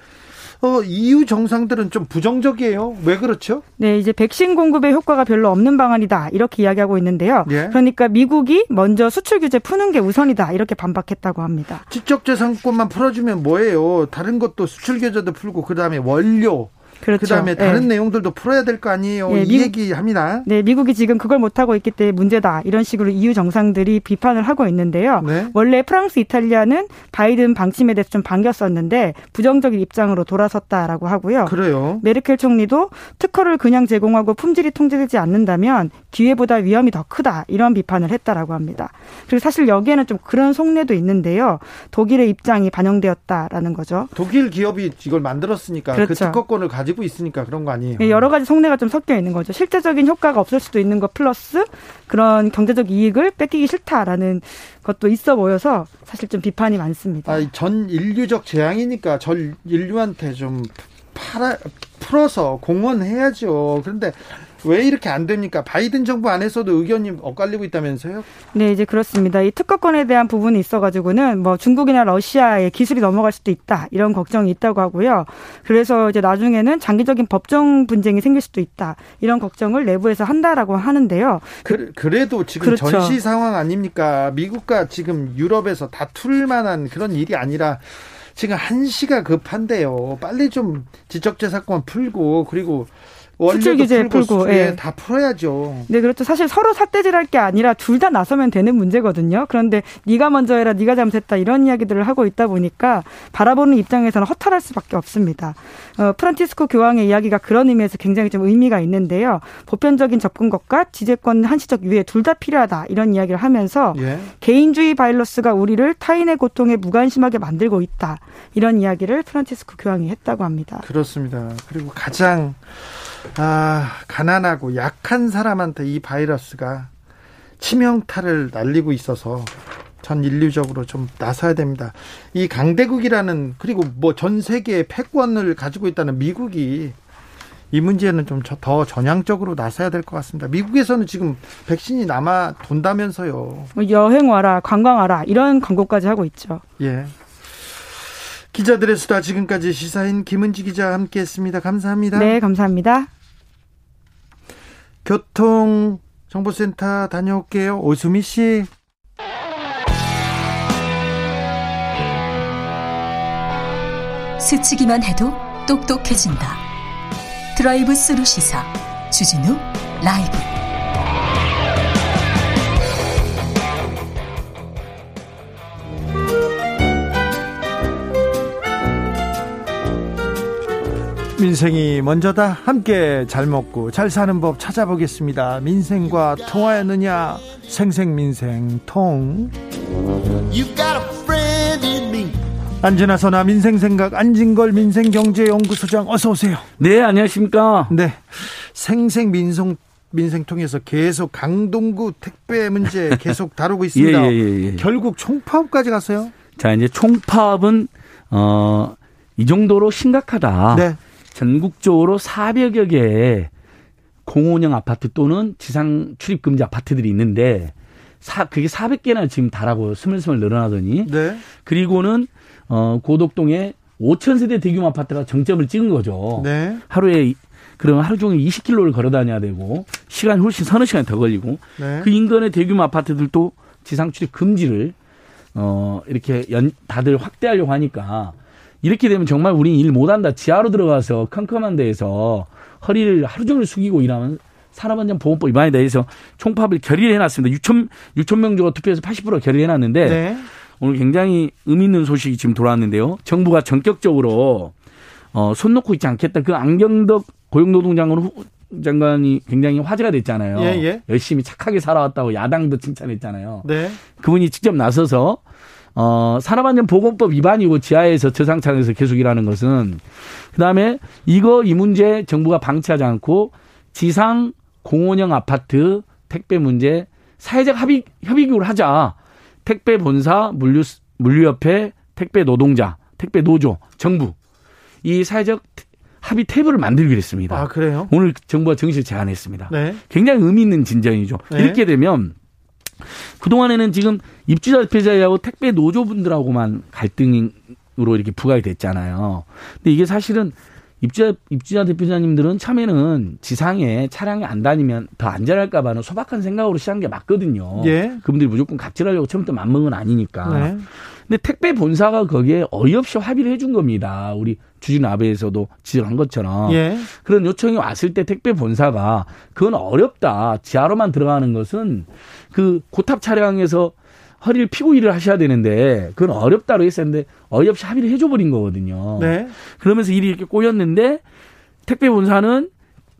어, EU 정상들은 좀 부정적이에요. 왜 그렇죠? 네, 이제 백신 공급에 효과가 별로 없는 방안이다. 이렇게 이야기하고 있는데요. 예? 그러니까 미국이 먼저 수출 규제 푸는 게 우선이다. 이렇게 반박했다고 합니다. 지적재산권만 풀어주면 뭐예요? 다른 것도 수출 규제도 풀고 그 다음에 원료 그렇죠. 그다음에 다른 네. 내용들도 풀어야 될 거 아니에요. 네, 이 얘기합니다. 네, 미국이 지금 그걸 못 하고 있기 때문에 문제다. 이런 식으로 EU 정상들이 비판을 하고 있는데요. 네. 원래 프랑스, 이탈리아는 바이든 방침에 대해서 좀 반겼었는데 부정적인 입장으로 돌아섰다라고 하고요. 그래요. 메르켈 총리도 특허를 그냥 제공하고 품질이 통제되지 않는다면 기회보다 위험이 더 크다. 이런 비판을 했다라고 합니다. 그리고 사실 여기에는 좀 그런 속내도 있는데요. 독일의 입장이 반영되었다라는 거죠. 독일 기업이 이걸 만들었으니까 그 그렇죠. 그 특허권을 가지고 가지고 있으니까 그런 거 아니에요? 예, 여러 가지 속내가 좀 섞여 있는 거죠. 실제적인 효과가 없을 수도 있는 것 플러스 그런 경제적 이익을 뺏기기 싫다라는 것도 있어 보여서 사실 좀 비판이 많습니다. 아, 전 인류적 재앙이니까 전 인류한테 좀 팔아, 풀어서 공헌해야죠. 그런데 왜 이렇게 안 됩니까? 바이든 정부 안에서도 의견이 엇갈리고 있다면서요? 네, 이제 그렇습니다. 이 특허권에 대한 부분이 있어가지고는 뭐 중국이나 러시아의 기술이 넘어갈 수도 있다 이런 걱정이 있다고 하고요. 그래서 이제 나중에는 장기적인 법정 분쟁이 생길 수도 있다 이런 걱정을 내부에서 한다라고 하는데요. 그, 그래도 지금 그렇죠. 전시 상황 아닙니까? 미국과 지금 유럽에서 다툴 만한 그런 일이 아니라 지금 한시가 급한데요. 빨리 좀 지적재산권 풀고 그리고 수출 규제 풀고 예. 다 풀어야죠. 네, 그렇죠. 사실 서로 삿대질할 게 아니라 둘 다 나서면 되는 문제거든요. 그런데 네가 먼저 해라, 네가 잘못했다 이런 이야기들을 하고 있다 보니까 바라보는 입장에서는 허탈할 수밖에 없습니다. 어, 프란티스코 교황의 이야기가 그런 의미에서 굉장히 좀 의미가 있는데요. 보편적인 접근것과 지재권 한시적 유예 둘 다 필요하다 이런 이야기를 하면서 예. 개인주의 바이러스가 우리를 타인의 고통에 무관심하게 만들고 있다 이런 이야기를 프란티스코 교황이 했다고 합니다. 그렇습니다. 그리고 가장 아, 가난하고 약한 사람한테 이 바이러스가 치명타를 날리고 있어서 전 인류적으로 좀 나서야 됩니다. 이 강대국이라는 그리고 뭐 전 세계의 패권을 가지고 있다는 미국이 이 문제는 좀 더 전향적으로 나서야 될 것 같습니다. 미국에서는 지금 백신이 남아 돈다면서요. 뭐 여행 와라, 관광 와라 이런 광고까지 하고 있죠. 예. 기자들의 수다 지금까지 시사인 김은지 기자 함께했습니다. 감사합니다. 네, 감사합니다. 교통 정보센터 다녀올게요. 오수미 씨. 스치기만 해도 똑똑해진다. 드라이브 스루 시사 주진우 라이브. 민생이 먼저다. 함께 잘 먹고 잘 사는 법 찾아보겠습니다. 민생과 통하였느냐? 생생민생 통. 안진아 선아 민생 생각 안진걸 민생경제연구소장 어서 오세요. 네 안녕하십니까. 네 생생민생 민생통해서 계속 강동구 택배 문제 계속 다루고 있습니다. 예, 예, 예, 예. 결국 총파업까지 갔어요. 자 이제 총파업은 어, 이 정도로 심각하다. 네. 전국적으로 400여 개의 공원형 아파트 또는 지상 출입 금지 아파트들이 있는데 사, 그게 400개나 지금 달하고 스물스물 늘어나더니 네. 그리고는 어, 고덕동에 5천 세대 대규모 아파트가 정점을 찍은 거죠. 네. 하루에 그러면 하루 종일 20km를 걸어 다녀야 되고 시간이 훨씬 서너 시간 더 걸리고 네. 그 인근의 대규모 아파트들도 지상 출입 금지를 어 이렇게 연 다들 확대하려고 하니까 이렇게 되면 정말 우리 일 못한다. 지하로 들어가서 컴컴한 데에서 허리를 하루 종일 숙이고 일하면 산업안전보건법 위반에 대해서 총파업을 결의를 해놨습니다. 6천 6천 명 정도 투표해서 80% 결의를 해놨는데 네. 오늘 굉장히 의미 있는 소식이 지금 돌아왔는데요. 정부가 전격적으로 어, 손 놓고 있지 않겠다. 그 안경덕 고용노동장관 장관이 굉장히 화제가 됐잖아요. 예, 예. 열심히 착하게 살아왔다고 야당도 칭찬했잖아요. 네. 그분이 직접 나서서 어, 산업안전보건법 위반이고 지하에서 저상층에서 계속 일하는 것은 그다음에 이거 이 문제 정부가 방치하지 않고 지상 공원형 아파트 택배 문제 사회적 합의 협의기구를 하자. 택배 본사, 물류 물류협회, 택배 노동자, 택배 노조, 정부 이 사회적 합의 테이블을 만들기로 했습니다. 아, 그래요? 오늘 정부가 정식 제안했습니다. 네. 굉장히 의미 있는 진전이죠. 네. 이렇게 되면 그동안에는 지금 입주자 대표자하고 택배 노조분들하고만 갈등으로 이렇게 부각이 됐잖아요. 근데 이게 사실은 입주자, 입주자 대표자님들은 처음에는 지상에 차량이 안 다니면 더 안전할까봐는 소박한 생각으로 시작한 게 맞거든요. 예. 그분들이 무조건 갑질하려고 처음부터 맘먹은 건 아니니까. 네. 근데 택배 본사가 거기에 어이없이 합의를 해준 겁니다. 우리 주진 아베에서도 지적한 것처럼. 예. 그런 요청이 왔을 때 택배 본사가 그건 어렵다. 지하로만 들어가는 것은 그 고탑 차량에서 허리를 피고 일을 하셔야 되는데 그건 어렵다고 했었는데 어이없이 합의를 해줘 버린 거거든요. 네. 그러면서 일이 이렇게 꼬였는데 택배 본사는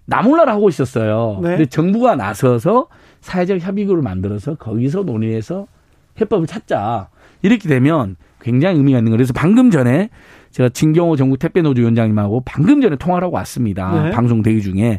나 몰라라 하고 있었어요. 네. 근데 정부가 나서서 사회적 협의구를 만들어서 거기서 논의해서 해법을 찾자. 이렇게 되면 굉장히 의미가 있는 거예요. 그래서 방금 전에 제가 진경호 전국 택배노조 위원장님하고 방금 전에 통화를 하고 왔습니다. 네. 방송 대기 중에.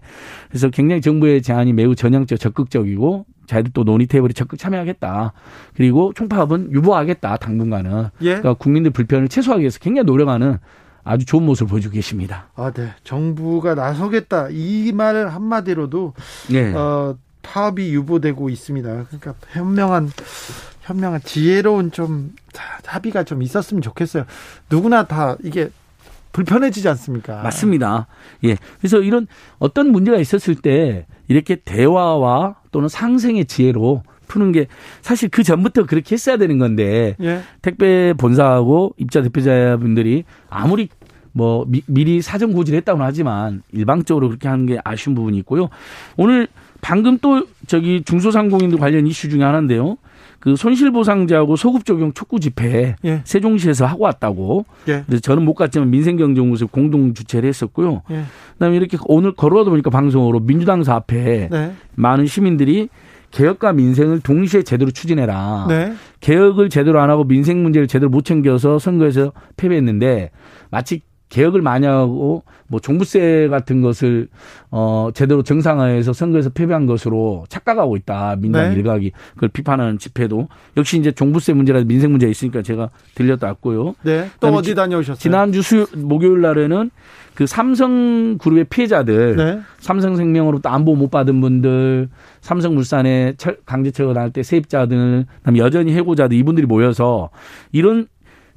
그래서 굉장히 정부의 제안이 매우 전향적 적극적이고 자기들 또 논의 테이블에 적극 참여하겠다. 그리고 총파업은 유보하겠다. 당분간은. 예. 그러니까 국민들 불편을 최소화하기 위해서 굉장히 노력하는 아주 좋은 모습을 보여주고 계십니다. 아, 네. 정부가 나서겠다. 이말 한마디로도 네. 어, 파업이 유보되고 있습니다. 그러니까 현명한 현명한 지혜로운 좀 합의가 좀 있었으면 좋겠어요. 누구나 다 이게 불편해지지 않습니까? 맞습니다. 예. 그래서 이런 어떤 문제가 있었을 때 이렇게 대화와 또는 상생의 지혜로 푸는 게 사실 그 전부터 그렇게 했어야 되는 건데 예. 택배 본사하고 입자 대표자분들이 아무리 뭐 미, 리 사전 고지를 했다고 하지만 일방적으로 그렇게 하는 게 아쉬운 부분이 있고요. 오늘 방금 또 저기 중소상공인들 관련 이슈 중에 하나인데요. 그 손실보상제하고 소급 적용 촉구 집회 예. 세종시에서 하고 왔다고. 예. 그래서 저는 못 갔지만 민생경제연구소 공동 주최를 했었고요. 예. 그다음에 이렇게 오늘 걸어다 보니까 방송으로 민주당사 앞에 네. 많은 시민들이 개혁과 민생을 동시에 제대로 추진해라. 네. 개혁을 제대로 안 하고 민생 문제를 제대로 못 챙겨서 선거에서 패배했는데 마치 개혁을 많이 하고 뭐 종부세 같은 것을 어 제대로 정상화해서 선거에서 패배한 것으로 착각하고 있다 민당 네. 일각이 그걸 비판하는 집회도 역시 이제 종부세 문제라든 민생 문제가 있으니까 제가 들렸다 왔고요. 네. 또 어디 다녀오셨어요? 지난주 수 목요일 날에는 그 삼성 그룹의 피해자들, 네. 삼성생명으로 또 안보 못 받은 분들, 삼성물산에 강제철거 당할 때 세입자들, 그다음에 여전히 해고자들 이분들이 모여서 이런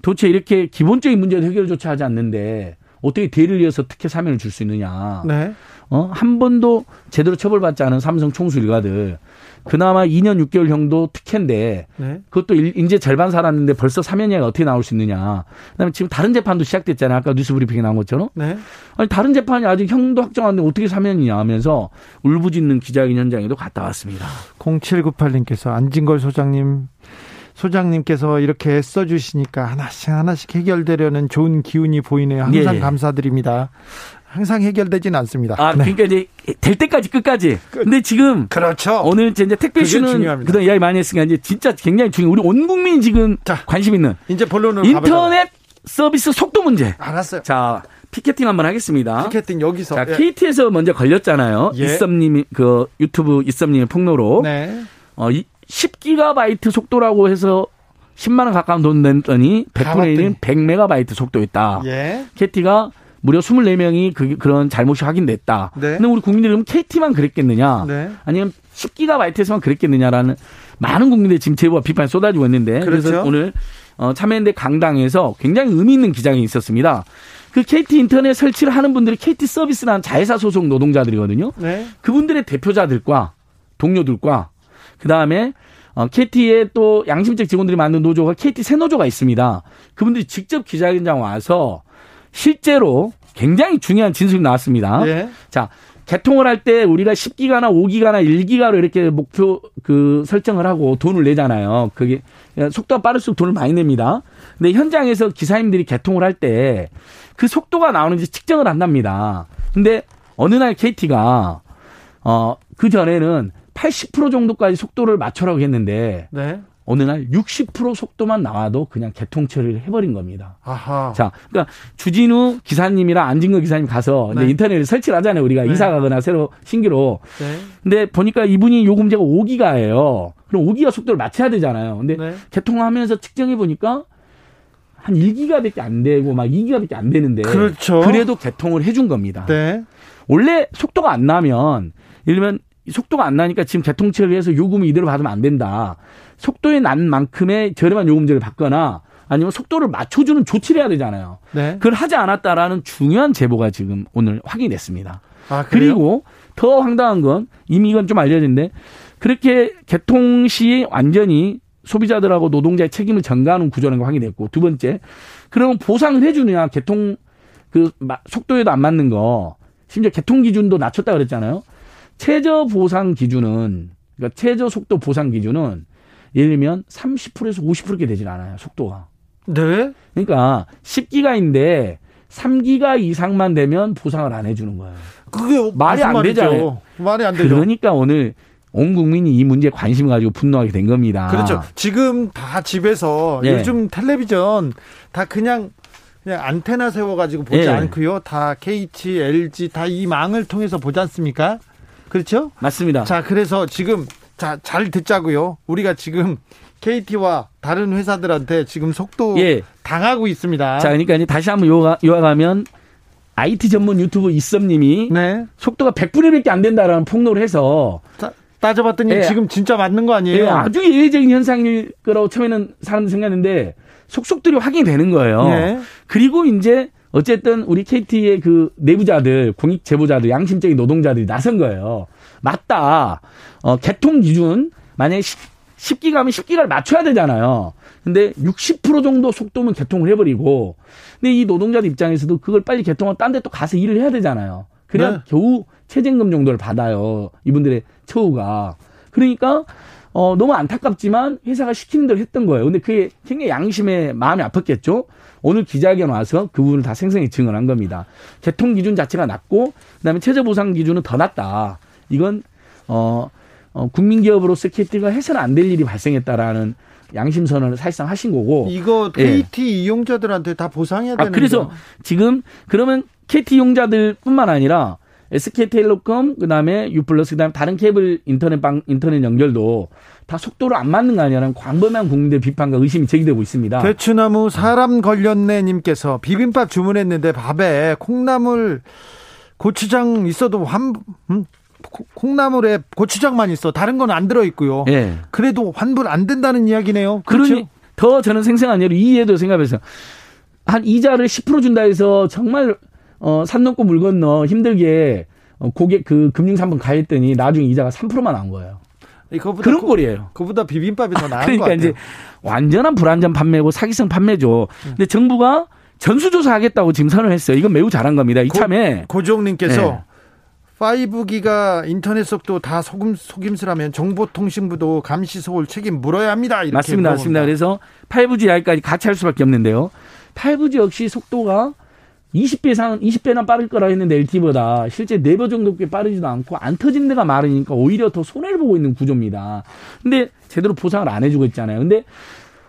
도대체 이렇게 기본적인 문제를 해결조차 하지 않는데 어떻게 대를 이어서 특혜 사면을 줄 수 있느냐. 네. 어? 한 번도 제대로 처벌받지 않은 삼성 총수 일가들 그나마 2년 6개월 정도 특혜인데 네. 그것도 이제 절반 살았는데 벌써 사면이가 어떻게 나올 수 있느냐. 그다음에 지금 다른 재판도 시작됐잖아요. 아까 뉴스 브리핑에 나온 것처럼. 네. 아니 다른 재판이 아직 형도 확정 안 되는데 어떻게 사면이냐 하면서 울부짖는 기자회견 현장에도 갔다 왔습니다. 0798님께서 안진걸 소장님 소장님께서 이렇게 써주시니까 하나씩 하나씩 해결되려는 좋은 기운이 보이네요. 항상 예, 예. 감사드립니다. 항상 해결되지는 않습니다. 아, 네. 그러니까 이제 될 때까지 끝까지. 근데 지금 그렇죠. 오늘 이제 택배쇼는 그런 이야기 많이 했으니까 이제 진짜 굉장히 중요. 우리 온 국민이 지금 자, 관심 있는 이제 본론으로 인터넷. 서비스 속도 문제. 알았어요. 자, 피켓팅 한번 하겠습니다. 피켓팅 여기서. 자, 예. KT에서 먼저 걸렸잖아요. 예. 이썸님 그 유튜브 이썸님의 폭로로. 네. 어, 10기가바이트 속도라고 해서 10만 원 가까운 돈 냈더니 100분의 1은 100메가바이트 속도였다. 예. KT가 무려 24명이 그, 그런 잘못이 확인됐다. 네. 근데 우리 국민들이 그럼 KT만 그랬겠느냐? 네. 아니면 10기가바이트에서만 그랬겠느냐라는 많은 국민들이 지금 제보와 비판이 쏟아지고 있는데 그렇죠. 그래서 오늘 어, 참여연대 강당에서 굉장히 의미 있는 기장이 있었습니다. 그 KT 인터넷 설치를 하는 분들이 KT 서비스라는 자회사 소속 노동자들이거든요. 네. 그분들의 대표자들과 동료들과 그 다음에 어, KT의 또 양심적 직원들이 만든 노조가 KT 새노조가 있습니다. 그분들이 직접 기자회견장 와서 실제로 굉장히 중요한 진술이 나왔습니다. 네. 자, 개통을 할 때 우리가 10기가나 5기가나 1기가로 이렇게 목표 그 설정을 하고 돈을 내잖아요. 그게 속도가 빠를수록 돈을 많이 냅니다. 근데 현장에서 기사님들이 개통을 할 때 그 속도가 나오는지 측정을 한답니다. 근데 어느 날 KT가 어, 그 전에는 80% 정도까지 속도를 맞춰라고 했는데 네. 어느 날 60% 속도만 나와도 그냥 개통 처리를 해버린 겁니다. 아하. 자, 그러니까 주진우 기사님이랑 안진거 기사님 가서 네. 이제 인터넷에 설치를 하잖아요. 우리가 네. 이사 가거나 새로 신기로. 네. 근데 보니까 이분이 요금제가 5기가예요. 그럼 5기가 속도를 맞춰야 되잖아요. 근데 네. 개통하면서 측정해 보니까 한 1기가밖에 안 되고 막 2기가밖에 안 되는데 그렇죠. 그래도 개통을 해준 겁니다. 네. 원래 속도가 안 나면 예를 들면 속도가 안 나니까 지금 개통 처리해서 요금을 이대로 받으면 안 된다. 속도에 난 만큼의 저렴한 요금제를 받거나 아니면 속도를 맞춰주는 조치를 해야 되잖아요. 네. 그걸 하지 않았다라는 중요한 제보가 지금 오늘 확인이 됐습니다. 아, 그리고 더 황당한 건 이미 이건 좀 알려진데 그렇게 개통 시 완전히 소비자들하고 노동자의 책임을 전가하는 구조라는 게 확인됐고 두 번째 그러면 보상을 해주느냐 개통 그 속도에도 안 맞는 거 심지어 개통 기준도 낮췄다 그랬잖아요. 최저 보상 기준은 그러니까 최저 속도 보상 기준은 예를 들면 30%에서 50%게 되질 않아요. 속도가. 네. 그러니까 10기가인데 3기가 이상만 되면 보상을 안 해주는 거예요. 그게 말이 안 말이죠. 되잖아요. 말이 안 되죠. 그러니까 오늘 온 국민이 이 문제에 관심 가지고 분노하게 된 겁니다. 그렇죠. 지금 다 집에서 네. 요즘 텔레비전 다 그냥 그냥 안테나 세워가지고 보지 네. 않고요. 다 KT, LG 다 이 망을 통해서 보지 않습니까? 그렇죠? 맞습니다. 자, 그래서 지금 자, 잘 듣자고요. 우리가 지금 KT와 다른 회사들한테 지금 속도 예. 당하고 있습니다. 자, 그러니까 이제 다시 한번 요약하면 IT 전문 유튜브 이썸님이 네. 속도가 100분의 1밖에 안 된다라는 폭로를 해서 자, 따져봤더니 예. 지금 진짜 맞는 거 아니에요? 예, 아주 예외적인 현상일 거라고 처음에는 사람들 생각했는데 속속들이 확인이 되는 거예요. 네. 그리고 이제 어쨌든 우리 KT의 그 내부자들, 공익 제보자들, 양심적인 노동자들이 나선 거예요. 맞다. 어, 개통 기준 만약에 10, 기가면 10기가를 맞춰야 되잖아요. 근데 60% 정도 속도면 개통을 해버리고, 근데 이 노동자들 입장에서도 그걸 빨리 개통하고 딴 데 또 가서 일을 해야 되잖아요. 그래야 네. 겨우 최저임금 정도를 받아요. 이분들의 처우가. 그러니까 어, 너무 안타깝지만 회사가 시키는 대로 했던 거예요. 근데 그게 굉장히 양심에 마음이 아팠겠죠. 오늘 기자회견 와서 그 부분을 다 생생히 증언한 겁니다. 개통 기준 자체가 낮고 그다음에 최저 보상 기준은 더 낮다. 이건 어, 어 국민 기업으로서 KT가 해서는 안 될 일이 발생했다라는 양심 선언을 사실상 하신 거고 이거 KT 예. 이용자들한테 다 보상해야 되는 아, 그래서 지금 그러면 KT 이용자들뿐만 아니라 SK텔레콤 그다음에 유플러스 그다음에 다른 케이블 인터넷 방 인터넷 연결도 다 속도를 안 맞는 거 아니냐는 광범위한 국민들 비판과 의심이 제기되고 있습니다. 대추나무 사람 걸렸네 님께서 비빔밥 주문했는데 밥에 콩나물 고추장 있어도 환 음? 콩나물에 고추장만 있어 다른 건 안 들어 있고요. 네. 그래도 환불 안 된다는 이야기네요. 그렇죠? 그러니 더 저는 생생한 예로 이해도 생각해서 한 이자를 10% 준다 해서 정말 어, 산 넘고 물 건너 힘들게 어, 고객 그 금융상품 가했더니 나중에 이자가 3%만 나온 거예요. 그런 고, 꼴이에요. 그보다 비빔밥이 더 나은 그러니까 이제 완전한 불안전 판매고 사기성 판매죠. 음. 근데 정부가 전수조사 하겠다고 지금 선언했어요. 이건 매우 잘한 겁니다. 이참에 고종님께서 네. 5기가 인터넷 속도 다 속임, 속임수라면 정보통신부도 감시 소홀 책임 물어야 합니다. 맞습니다. 맞습니다. 그래서 5G 이야기까지 같이 할 수밖에 없는데요. 5G 역시 속도가 20배 이상, 20배나 빠를 거라 했는데 LTE보다 실제 4배 정도밖에 빠르지도 않고 안 터진 데가 많으니까 오히려 더 손해를 보고 있는 구조입니다. 근데 제대로 보상을 안 해주고 있잖아요. 근데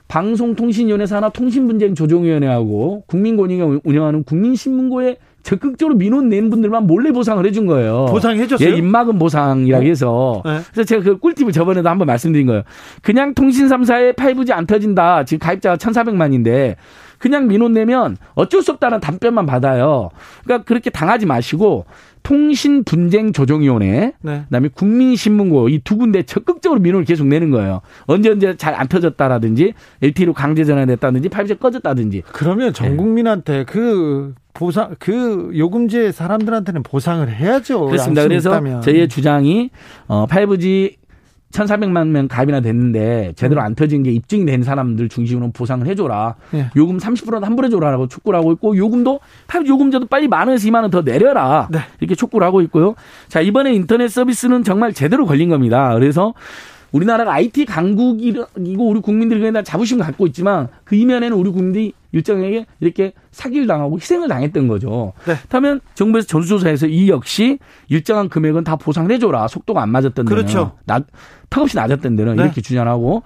방송통신위원회 산하 통신분쟁조정위원회하고 국민권익위 운영하는 국민신문고에 적극적으로 민원 낸 분들만 몰래 보상을 해준 거예요. 보상해줬어요? 예, 입막음 보상이라고 어? 해서. 네. 그래서 제가 그 꿀팁을 저번에도 한번 말씀드린 거예요. 그냥 통신 3사에 5G 안 터진다. 지금 가입자가 1,400만인데 그냥 민원 내면 어쩔 수 없다는 답변만 받아요. 그러니까 그렇게 당하지 마시고 통신 분쟁 조정위원회, 네. 그다음에 국민신문고 이 두 군데 적극적으로 민원을 계속 내는 거예요. 언제 언제 잘 안 터졌다라든지 LTE로 강제 전환됐다든지 5G 꺼졌다든지. 그러면 전 네. 국민한테 네. 그 보상 그 요금제 사람들한테는 보상을 해야죠. 그렇습니다. 그래서 있다면. 저희의 주장이 어 5G 1,400만 명 가입이나 됐는데 제대로 안 터진 게 입증이 된 사람들 중심으로 보상을 해줘라. 네. 요금 30%도 환불해 줘라라고 촉구를 하고 있고 요금도 요금제도 빨리 만 원에서 2만 원 더 내려라. 네. 이렇게 촉구를 하고 있고요. 자 이번에 인터넷 서비스는 정말 제대로 걸린 겁니다. 그래서 우리나라가 IT 강국이고 우리 국민들이 그냥 자부심 갖고 있지만 그 이면에는 우리 국민들이 일정에게 이렇게 사기를 당하고 희생을 당했던 거죠. 네. 그렇다면 정부에서 전수조사에서 이 역시 일정한 금액은 다 보상을 해줘라. 속도가 안 맞았던 데는. 그렇죠. 나, 턱없이 낮았던 데는 네. 이렇게 주장하고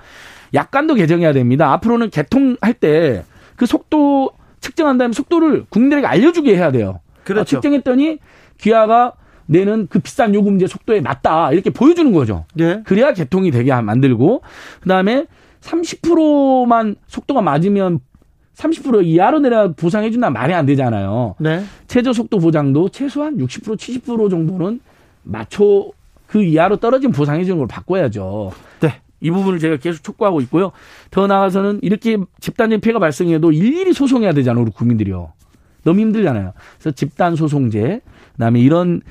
약관도 개정해야 됩니다. 앞으로는 개통할 때 그 속도 측정한 다음에 속도를 국민들에게 알려주게 해야 돼요. 그렇죠. 어, 측정했더니 기아가 내는 그 비싼 요금제 속도에 맞다 이렇게 보여주는 거죠. 예. 그래야 개통이 되게 만들고 그다음에 30%만 속도가 맞으면 30% 이하로 내려 보상해 준다 말이 안 되잖아요. 네. 최저 속도 보장도 최소한 60% 70% 정도는 맞춰 그 이하로 떨어진 보상해 주는 걸 바꿔야죠. 네. 이 부분을 제가 계속 촉구하고 있고요. 더 나아가서는 이렇게 집단적 피해가 발생해도 일일이 소송해야 되잖아요, 우리 국민들이요. 너무 힘들잖아요. 그래서 집단 소송제, 그다음에 이런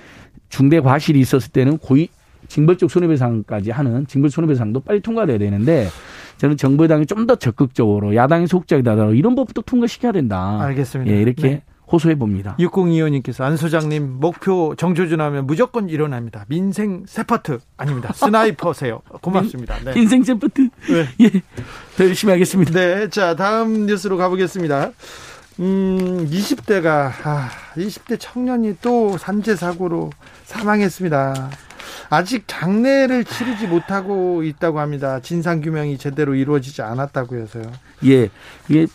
중대 과실이 있었을 때는 고의 징벌적 손해배상까지 하는 징벌 손해배상도 빨리 통과돼야 되는데 저는 정부 당이 좀 더 적극적으로 야당이 속작이다 이런 법도 통과시켜야 된다. 알겠습니다. 예, 이렇게 네. 호소해 봅니다. 6025님께서 안 소장님 목표 정조준하면 무조건 일어납니다. 민생 세파트 아닙니다. 스나이퍼세요. 고맙습니다. 네. 민생 세파트. 네. 예. 더 열심히 하겠습니다. 네. 자, 다음 뉴스로 가보겠습니다. 음, 20대가, 아, 20대 청년이 또 산재 사고로 사망했습니다. 아직 장례를 치르지 못하고 있다고 합니다. 진상 규명이 제대로 이루어지지 않았다고 해서요. 예. 이게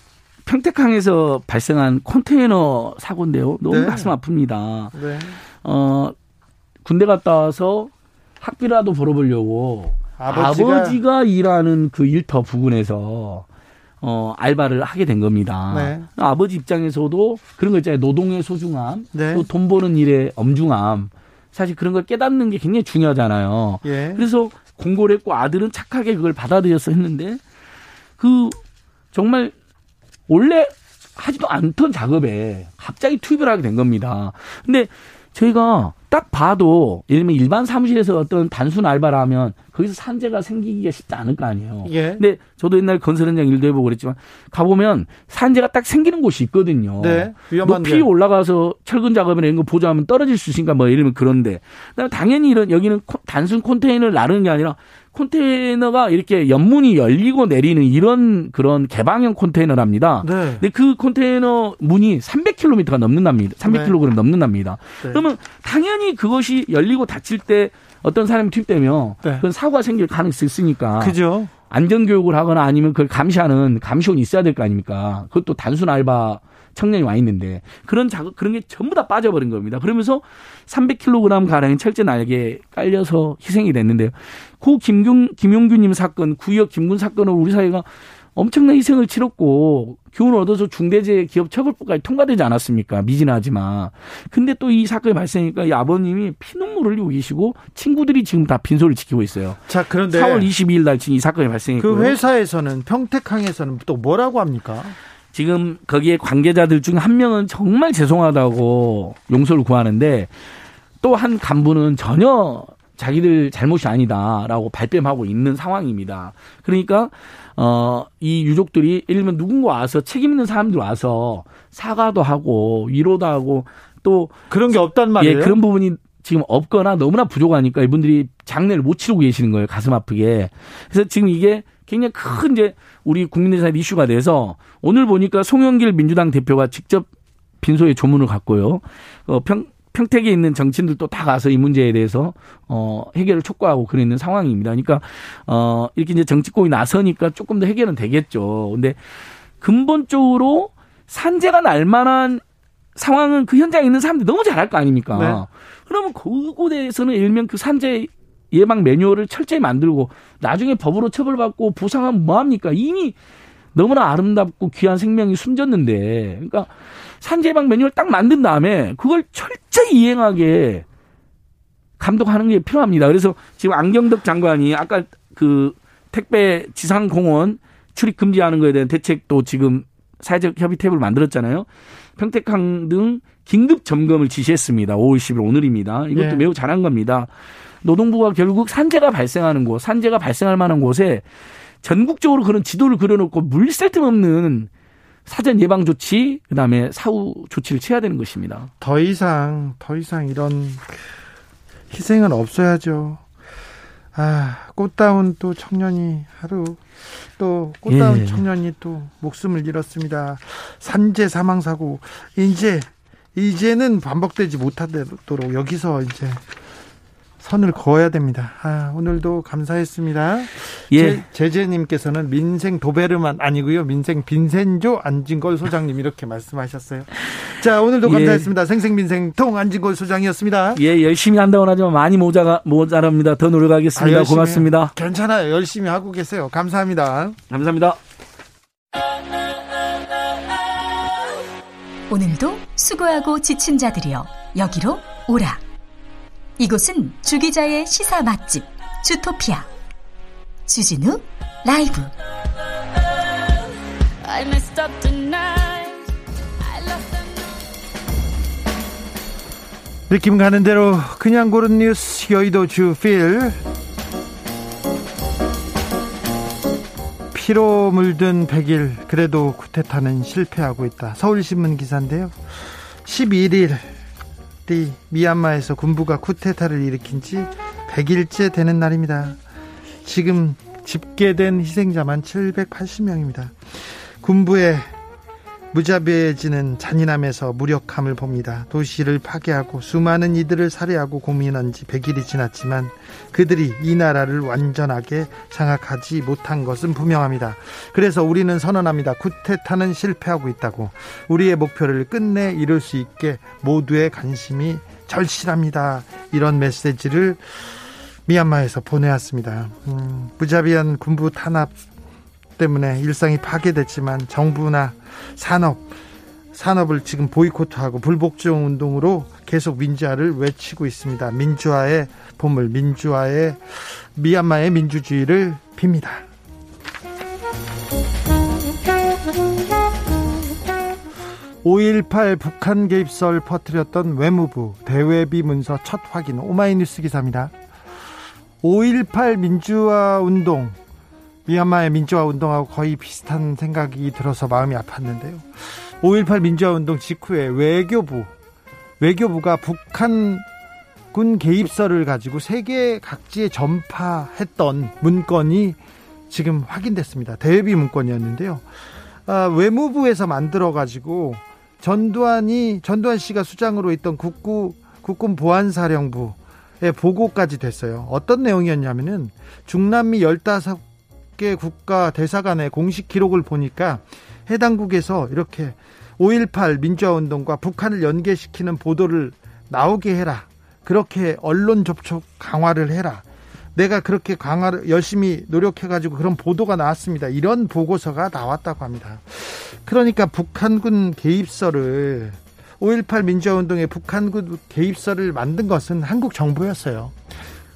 평택항에서 발생한 컨테이너 사고인데요. 너무 네. 가슴 아픕니다. 네. 어, 군대 갔다 와서 학비라도 벌어보려고 아버지가, 아버지가 일하는 그 일터 부근에서 어, 알바를 하게 된 겁니다. 네. 아버지 입장에서도 그런 거 있잖아요. 노동의 소중함, 네. 또돈 버는 일의 엄중함. 사실 그런 걸 깨닫는 게 굉장히 중요하잖아요. 예. 그래서 공고를 했고 아들은 착하게 그걸 받아들여서 했는데 그 정말 원래 하지도 않던 작업에 갑자기 투입을 하게 된 겁니다. 근데 저희가 딱 봐도 예를 들면 일반 사무실에서 어떤 단순 알바를 하면 거기서 산재가 생기기가 쉽지 않을 거 아니에요. 예. 근데 저도 옛날 건설 현장 일도 해보고 그랬지만 가보면 산재가 딱 생기는 곳이 있거든요. 네. 높이 올라가서 철근 작업이나 이런 거 보조하면 떨어질 수 있으니까 뭐 이러면 그런데 그다음에 당연히 이런 여기는 단순 컨테이너를 나르는 게 아니라 컨테이너가 이렇게 옆문이 열리고 내리는 이런 그런 개방형 컨테이너랍니다. 네. 근데 그 컨테이너 문이 300km가 넘는답니다. 300kg 네. 넘는답니다. 네. 그러면 당연히 그것이 열리고 닫힐 때 어떤 사람이 투입되면 네. 그건 사고가 생길 가능성이 있으니까. 그죠. 안전 교육을 하거나 아니면 그걸 감시하는 감시원이 있어야 될 거 아닙니까? 그것도 단순 알바 청년이 와 있는데 그런 작업 그런 게 전부 다 빠져버린 겁니다. 그러면서 300kg 가량의 철제 날개 깔려서 희생이 됐는데요. 고 김경 김용규님 사건, 구역 김군 사건으로 우리 사회가 엄청난 희생을 치렀고 교훈을 얻어서 중대재해 기업 처벌법까지 통과되지 않았습니까? 미진하지만. 근데 또 이 사건이 발생하니까 이 아버님이 피눈물 흘리고 계시고 친구들이 지금 다 빈소를 지키고 있어요. 자, 그런데 4월 22일 날 지금 이 사건이 발생했고 그 회사에서는 평택항에서는 또 뭐라고 합니까? 지금 거기에 관계자들 중 한 명은 정말 죄송하다고 용서를 구하는데 또 한 간부는 전혀 자기들 잘못이 아니다라고 발뺌하고 있는 상황입니다. 그러니까 어 이 유족들이 예를 들면 누군가 와서 책임 있는 사람들 와서 사과도 하고 위로도 하고 또 그런 게 없단 말이에요. 예, 그런 부분이 지금 없거나 너무나 부족하니까 이분들이 장례를 못 치르고 계시는 거예요. 가슴 아프게. 그래서 지금 이게 굉장히 큰 이제 우리 국민들 사이 이슈가 돼서 오늘 보니까 송영길 민주당 대표가 직접 빈소의 조문을 갔고요. 어, 평, 평택에 있는 정치인들도 다 가서 이 문제에 대해서 어 해결을 촉구하고 그러는 상황입니다. 그러니까 어 이렇게 이제 정치권이 나서니까 조금 더 해결은 되겠죠. 근데 근본적으로 산재가 날 만한 상황은 그 현장에 있는 사람들이 너무 잘할 거 아닙니까? 네. 그러면 그곳에서는 일명 그 산재 예방 매뉴얼을 철저히 만들고 나중에 법으로 처벌받고 부상하면 뭐 합니까? 이미 너무나 아름답고 귀한 생명이 숨졌는데 그러니까 산재 예방 매뉴얼 딱 만든 다음에 그걸 철저히 이행하게 감독하는 게 필요합니다. 그래서 지금 안경덕 장관이 아까 그 택배 지상공원 출입 금지하는 거에 대한 대책도 지금 사회적 협의 탭을 만들었잖아요. 평택항 등 긴급 점검을 지시했습니다. 5월 10일 오늘입니다. 이것도 네. 매우 잘한 겁니다. 노동부가 결국 산재가 발생하는 곳, 산재가 발생할 만한 곳에 전국적으로 그런 지도를 그려놓고 물샐 틈 없는 사전 예방 조치, 그다음에 사후 조치를 취해야 되는 것입니다. 더 이상 더 이상 이런 희생은 없어야죠. 아, 꽃다운 또 청년이 하루 또 꽃다운 예. 청년이 또 목숨을 잃었습니다. 산재 사망 사고 이제 이제는 반복되지 못하도록 여기서 이제 선을 그어야 됩니다. 아, 오늘도 감사했습니다. 예. 제재님께서는 민생 도베르만 아니고요. 민생 빈센조 안진걸 소장님 이렇게 말씀하셨어요. 자, 오늘도 예. 감사했습니다. 예. 생생민생통 안진걸 소장이었습니다. 예, 열심히 한다고 하지만 많이 모자가 모자랍니다. 더 노력하겠습니다. 아, 고맙습니다. 괜찮아요. 열심히 하고 계세요. 감사합니다. 감사합니다. 오늘도 수고하고 지친 자들이여 여기로 오라. 이곳은 주기자의 시사 맛집 주토피아. 주진우 라이브. 느낌 가는 대로 그냥 고른 뉴스 여의도 주필. 피로 물든 100일 그래도 쿠데타는 실패하고 있다. 서울신문 기사인데요. 11일 미얀마에서 군부가 쿠데타를 일으킨 지 100일째 되는 날입니다. 지금 집계된 희생자만 780명입니다. 군부의 무자비해지는 잔인함에서 무력함을 봅니다. 도시를 파괴하고 수많은 이들을 살해하고 고민한 지 100일이 지났지만 그들이 이 나라를 완전하게 장악하지 못한 것은 분명합니다. 그래서 우리는 선언합니다. 쿠테타는 실패하고 있다고. 우리의 목표를 끝내 이룰 수 있게 모두의 관심이 절실합니다. 이런 메시지를 미얀마에서 보내왔습니다. 음, 무자비한 군부 탄압 때문에 일상이 파괴됐지만 정부나 산업 산업을 지금 보이콧하고 불복종 운동으로 계속 민주화를 외치고 있습니다. 민주화의 보물, 민주화의 미얀마의 민주주의를 빕니다. (5.18) 북한 개입설 퍼뜨렸던 외무부 대외비 문서 첫 확인 오마이뉴스 기사입니다. (5.18) 민주화 운동 미얀마의 민주화 운동하고 거의 비슷한 생각이 들어서 마음이 아팠는데요. 5.18 민주화 운동 직후에 외교부, 외교부가 북한 군 개입설을 가지고 세계 각지에 전파했던 문건이 지금 확인됐습니다. 대비 문건이었는데요. 아, 외무부에서 만들어 가지고 전두환이, 전두환 씨가 수장으로 있던 국구, 국군 보안사령부에 보고까지 됐어요. 어떤 내용이었냐면은 중남미 15 개 국가 대사관의 공식 기록을 보니까 해당국에서 이렇게 5.18 민주화운동과 북한을 연계시키는 보도를 나오게 해라. 그렇게 언론 접촉 강화를 해라. 내가 그렇게 강화를 열심히 노력해가지고 그런 보도가 나왔습니다. 이런 보고서가 나왔다고 합니다. 그러니까 북한군 개입설을 5.18 민주화운동에 북한군 개입설을 만든 것은 한국 정부였어요.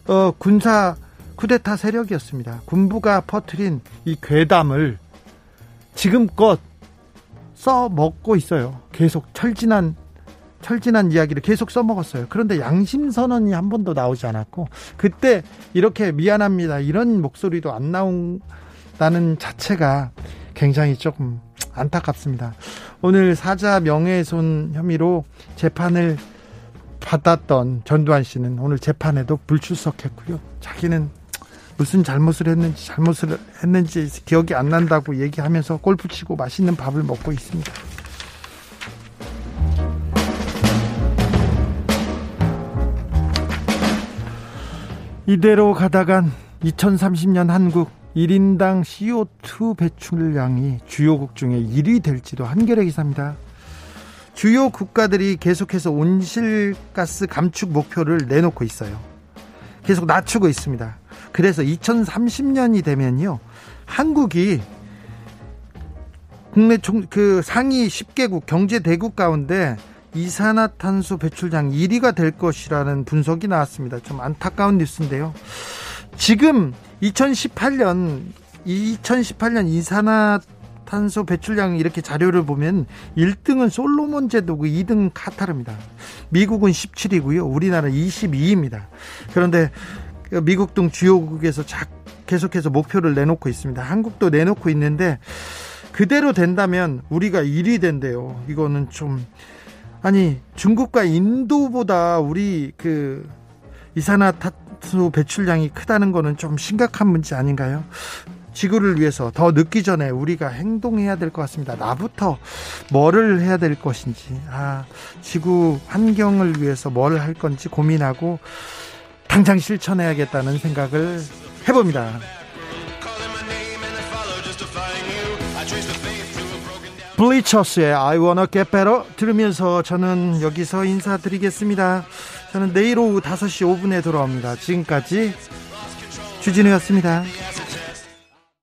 어, 군사 쿠데타 세력이었습니다. 군부가 퍼트린 이 괴담을 지금껏 써먹고 있어요. 계속 철진한 철진한 이야기를 계속 써먹었어요. 그런데 양심 선언이 한 번도 나오지 않았고 그때 이렇게 미안합니다 이런 목소리도 안 나온다는 자체가 굉장히 조금 안타깝습니다. 오늘 사자 명예훼손 혐의로 재판을 받았던 전두환 씨는 오늘 재판에도 불출석했고요. 자기는 무슨 잘못을 했는지 잘못을 했는지 기억이 안 난다고 얘기하면서 골프 치고 맛있는 밥을 먹고 있습니다. 이대로 가다간 2030년 한국 1인당 CO2 배출량이 주요국 중에 1위 될지도 한겨레 기사입니다. 주요 국가들이 계속해서 온실가스 감축 목표를 내놓고 있어요. 계속 낮추고 있습니다. 그래서 2030년이 되면요. 한국이 국내 총, 그 상위 10개국 경제 대국 가운데 이산화탄소 배출량 1위가 될 것이라는 분석이 나왔습니다. 좀 안타까운 뉴스인데요. 지금 2018년 2018년 이산화탄소 배출량 이렇게 자료를 보면 1등은 솔로몬 제도고 2등 카타르입니다. 미국은 17위고요. 우리나라 22위입니다. 그런데 미국 등 주요국에서 계속해서 목표를 내놓고 있습니다. 한국도 내놓고 있는데 그대로 된다면 우리가 1위 된대요. 이거는 좀 아니 중국과 인도보다 우리 그 이산화탄소 배출량이 크다는 거는 좀 심각한 문제 아닌가요? 지구를 위해서 더 늦기 전에 우리가 행동해야 될 것 같습니다. 나부터 뭐를 해야 될 것인지, 아, 지구 환경을 위해서 뭘 할 건지 고민하고 당장 실천해야겠다는 생각을 해봅니다. 블리처스의 I Wanna Get Better 들으면서 저는 여기서 인사드리겠습니다. 저는 내일 오후 5시 5분에 돌아옵니다. 지금까지 주진우였습니다.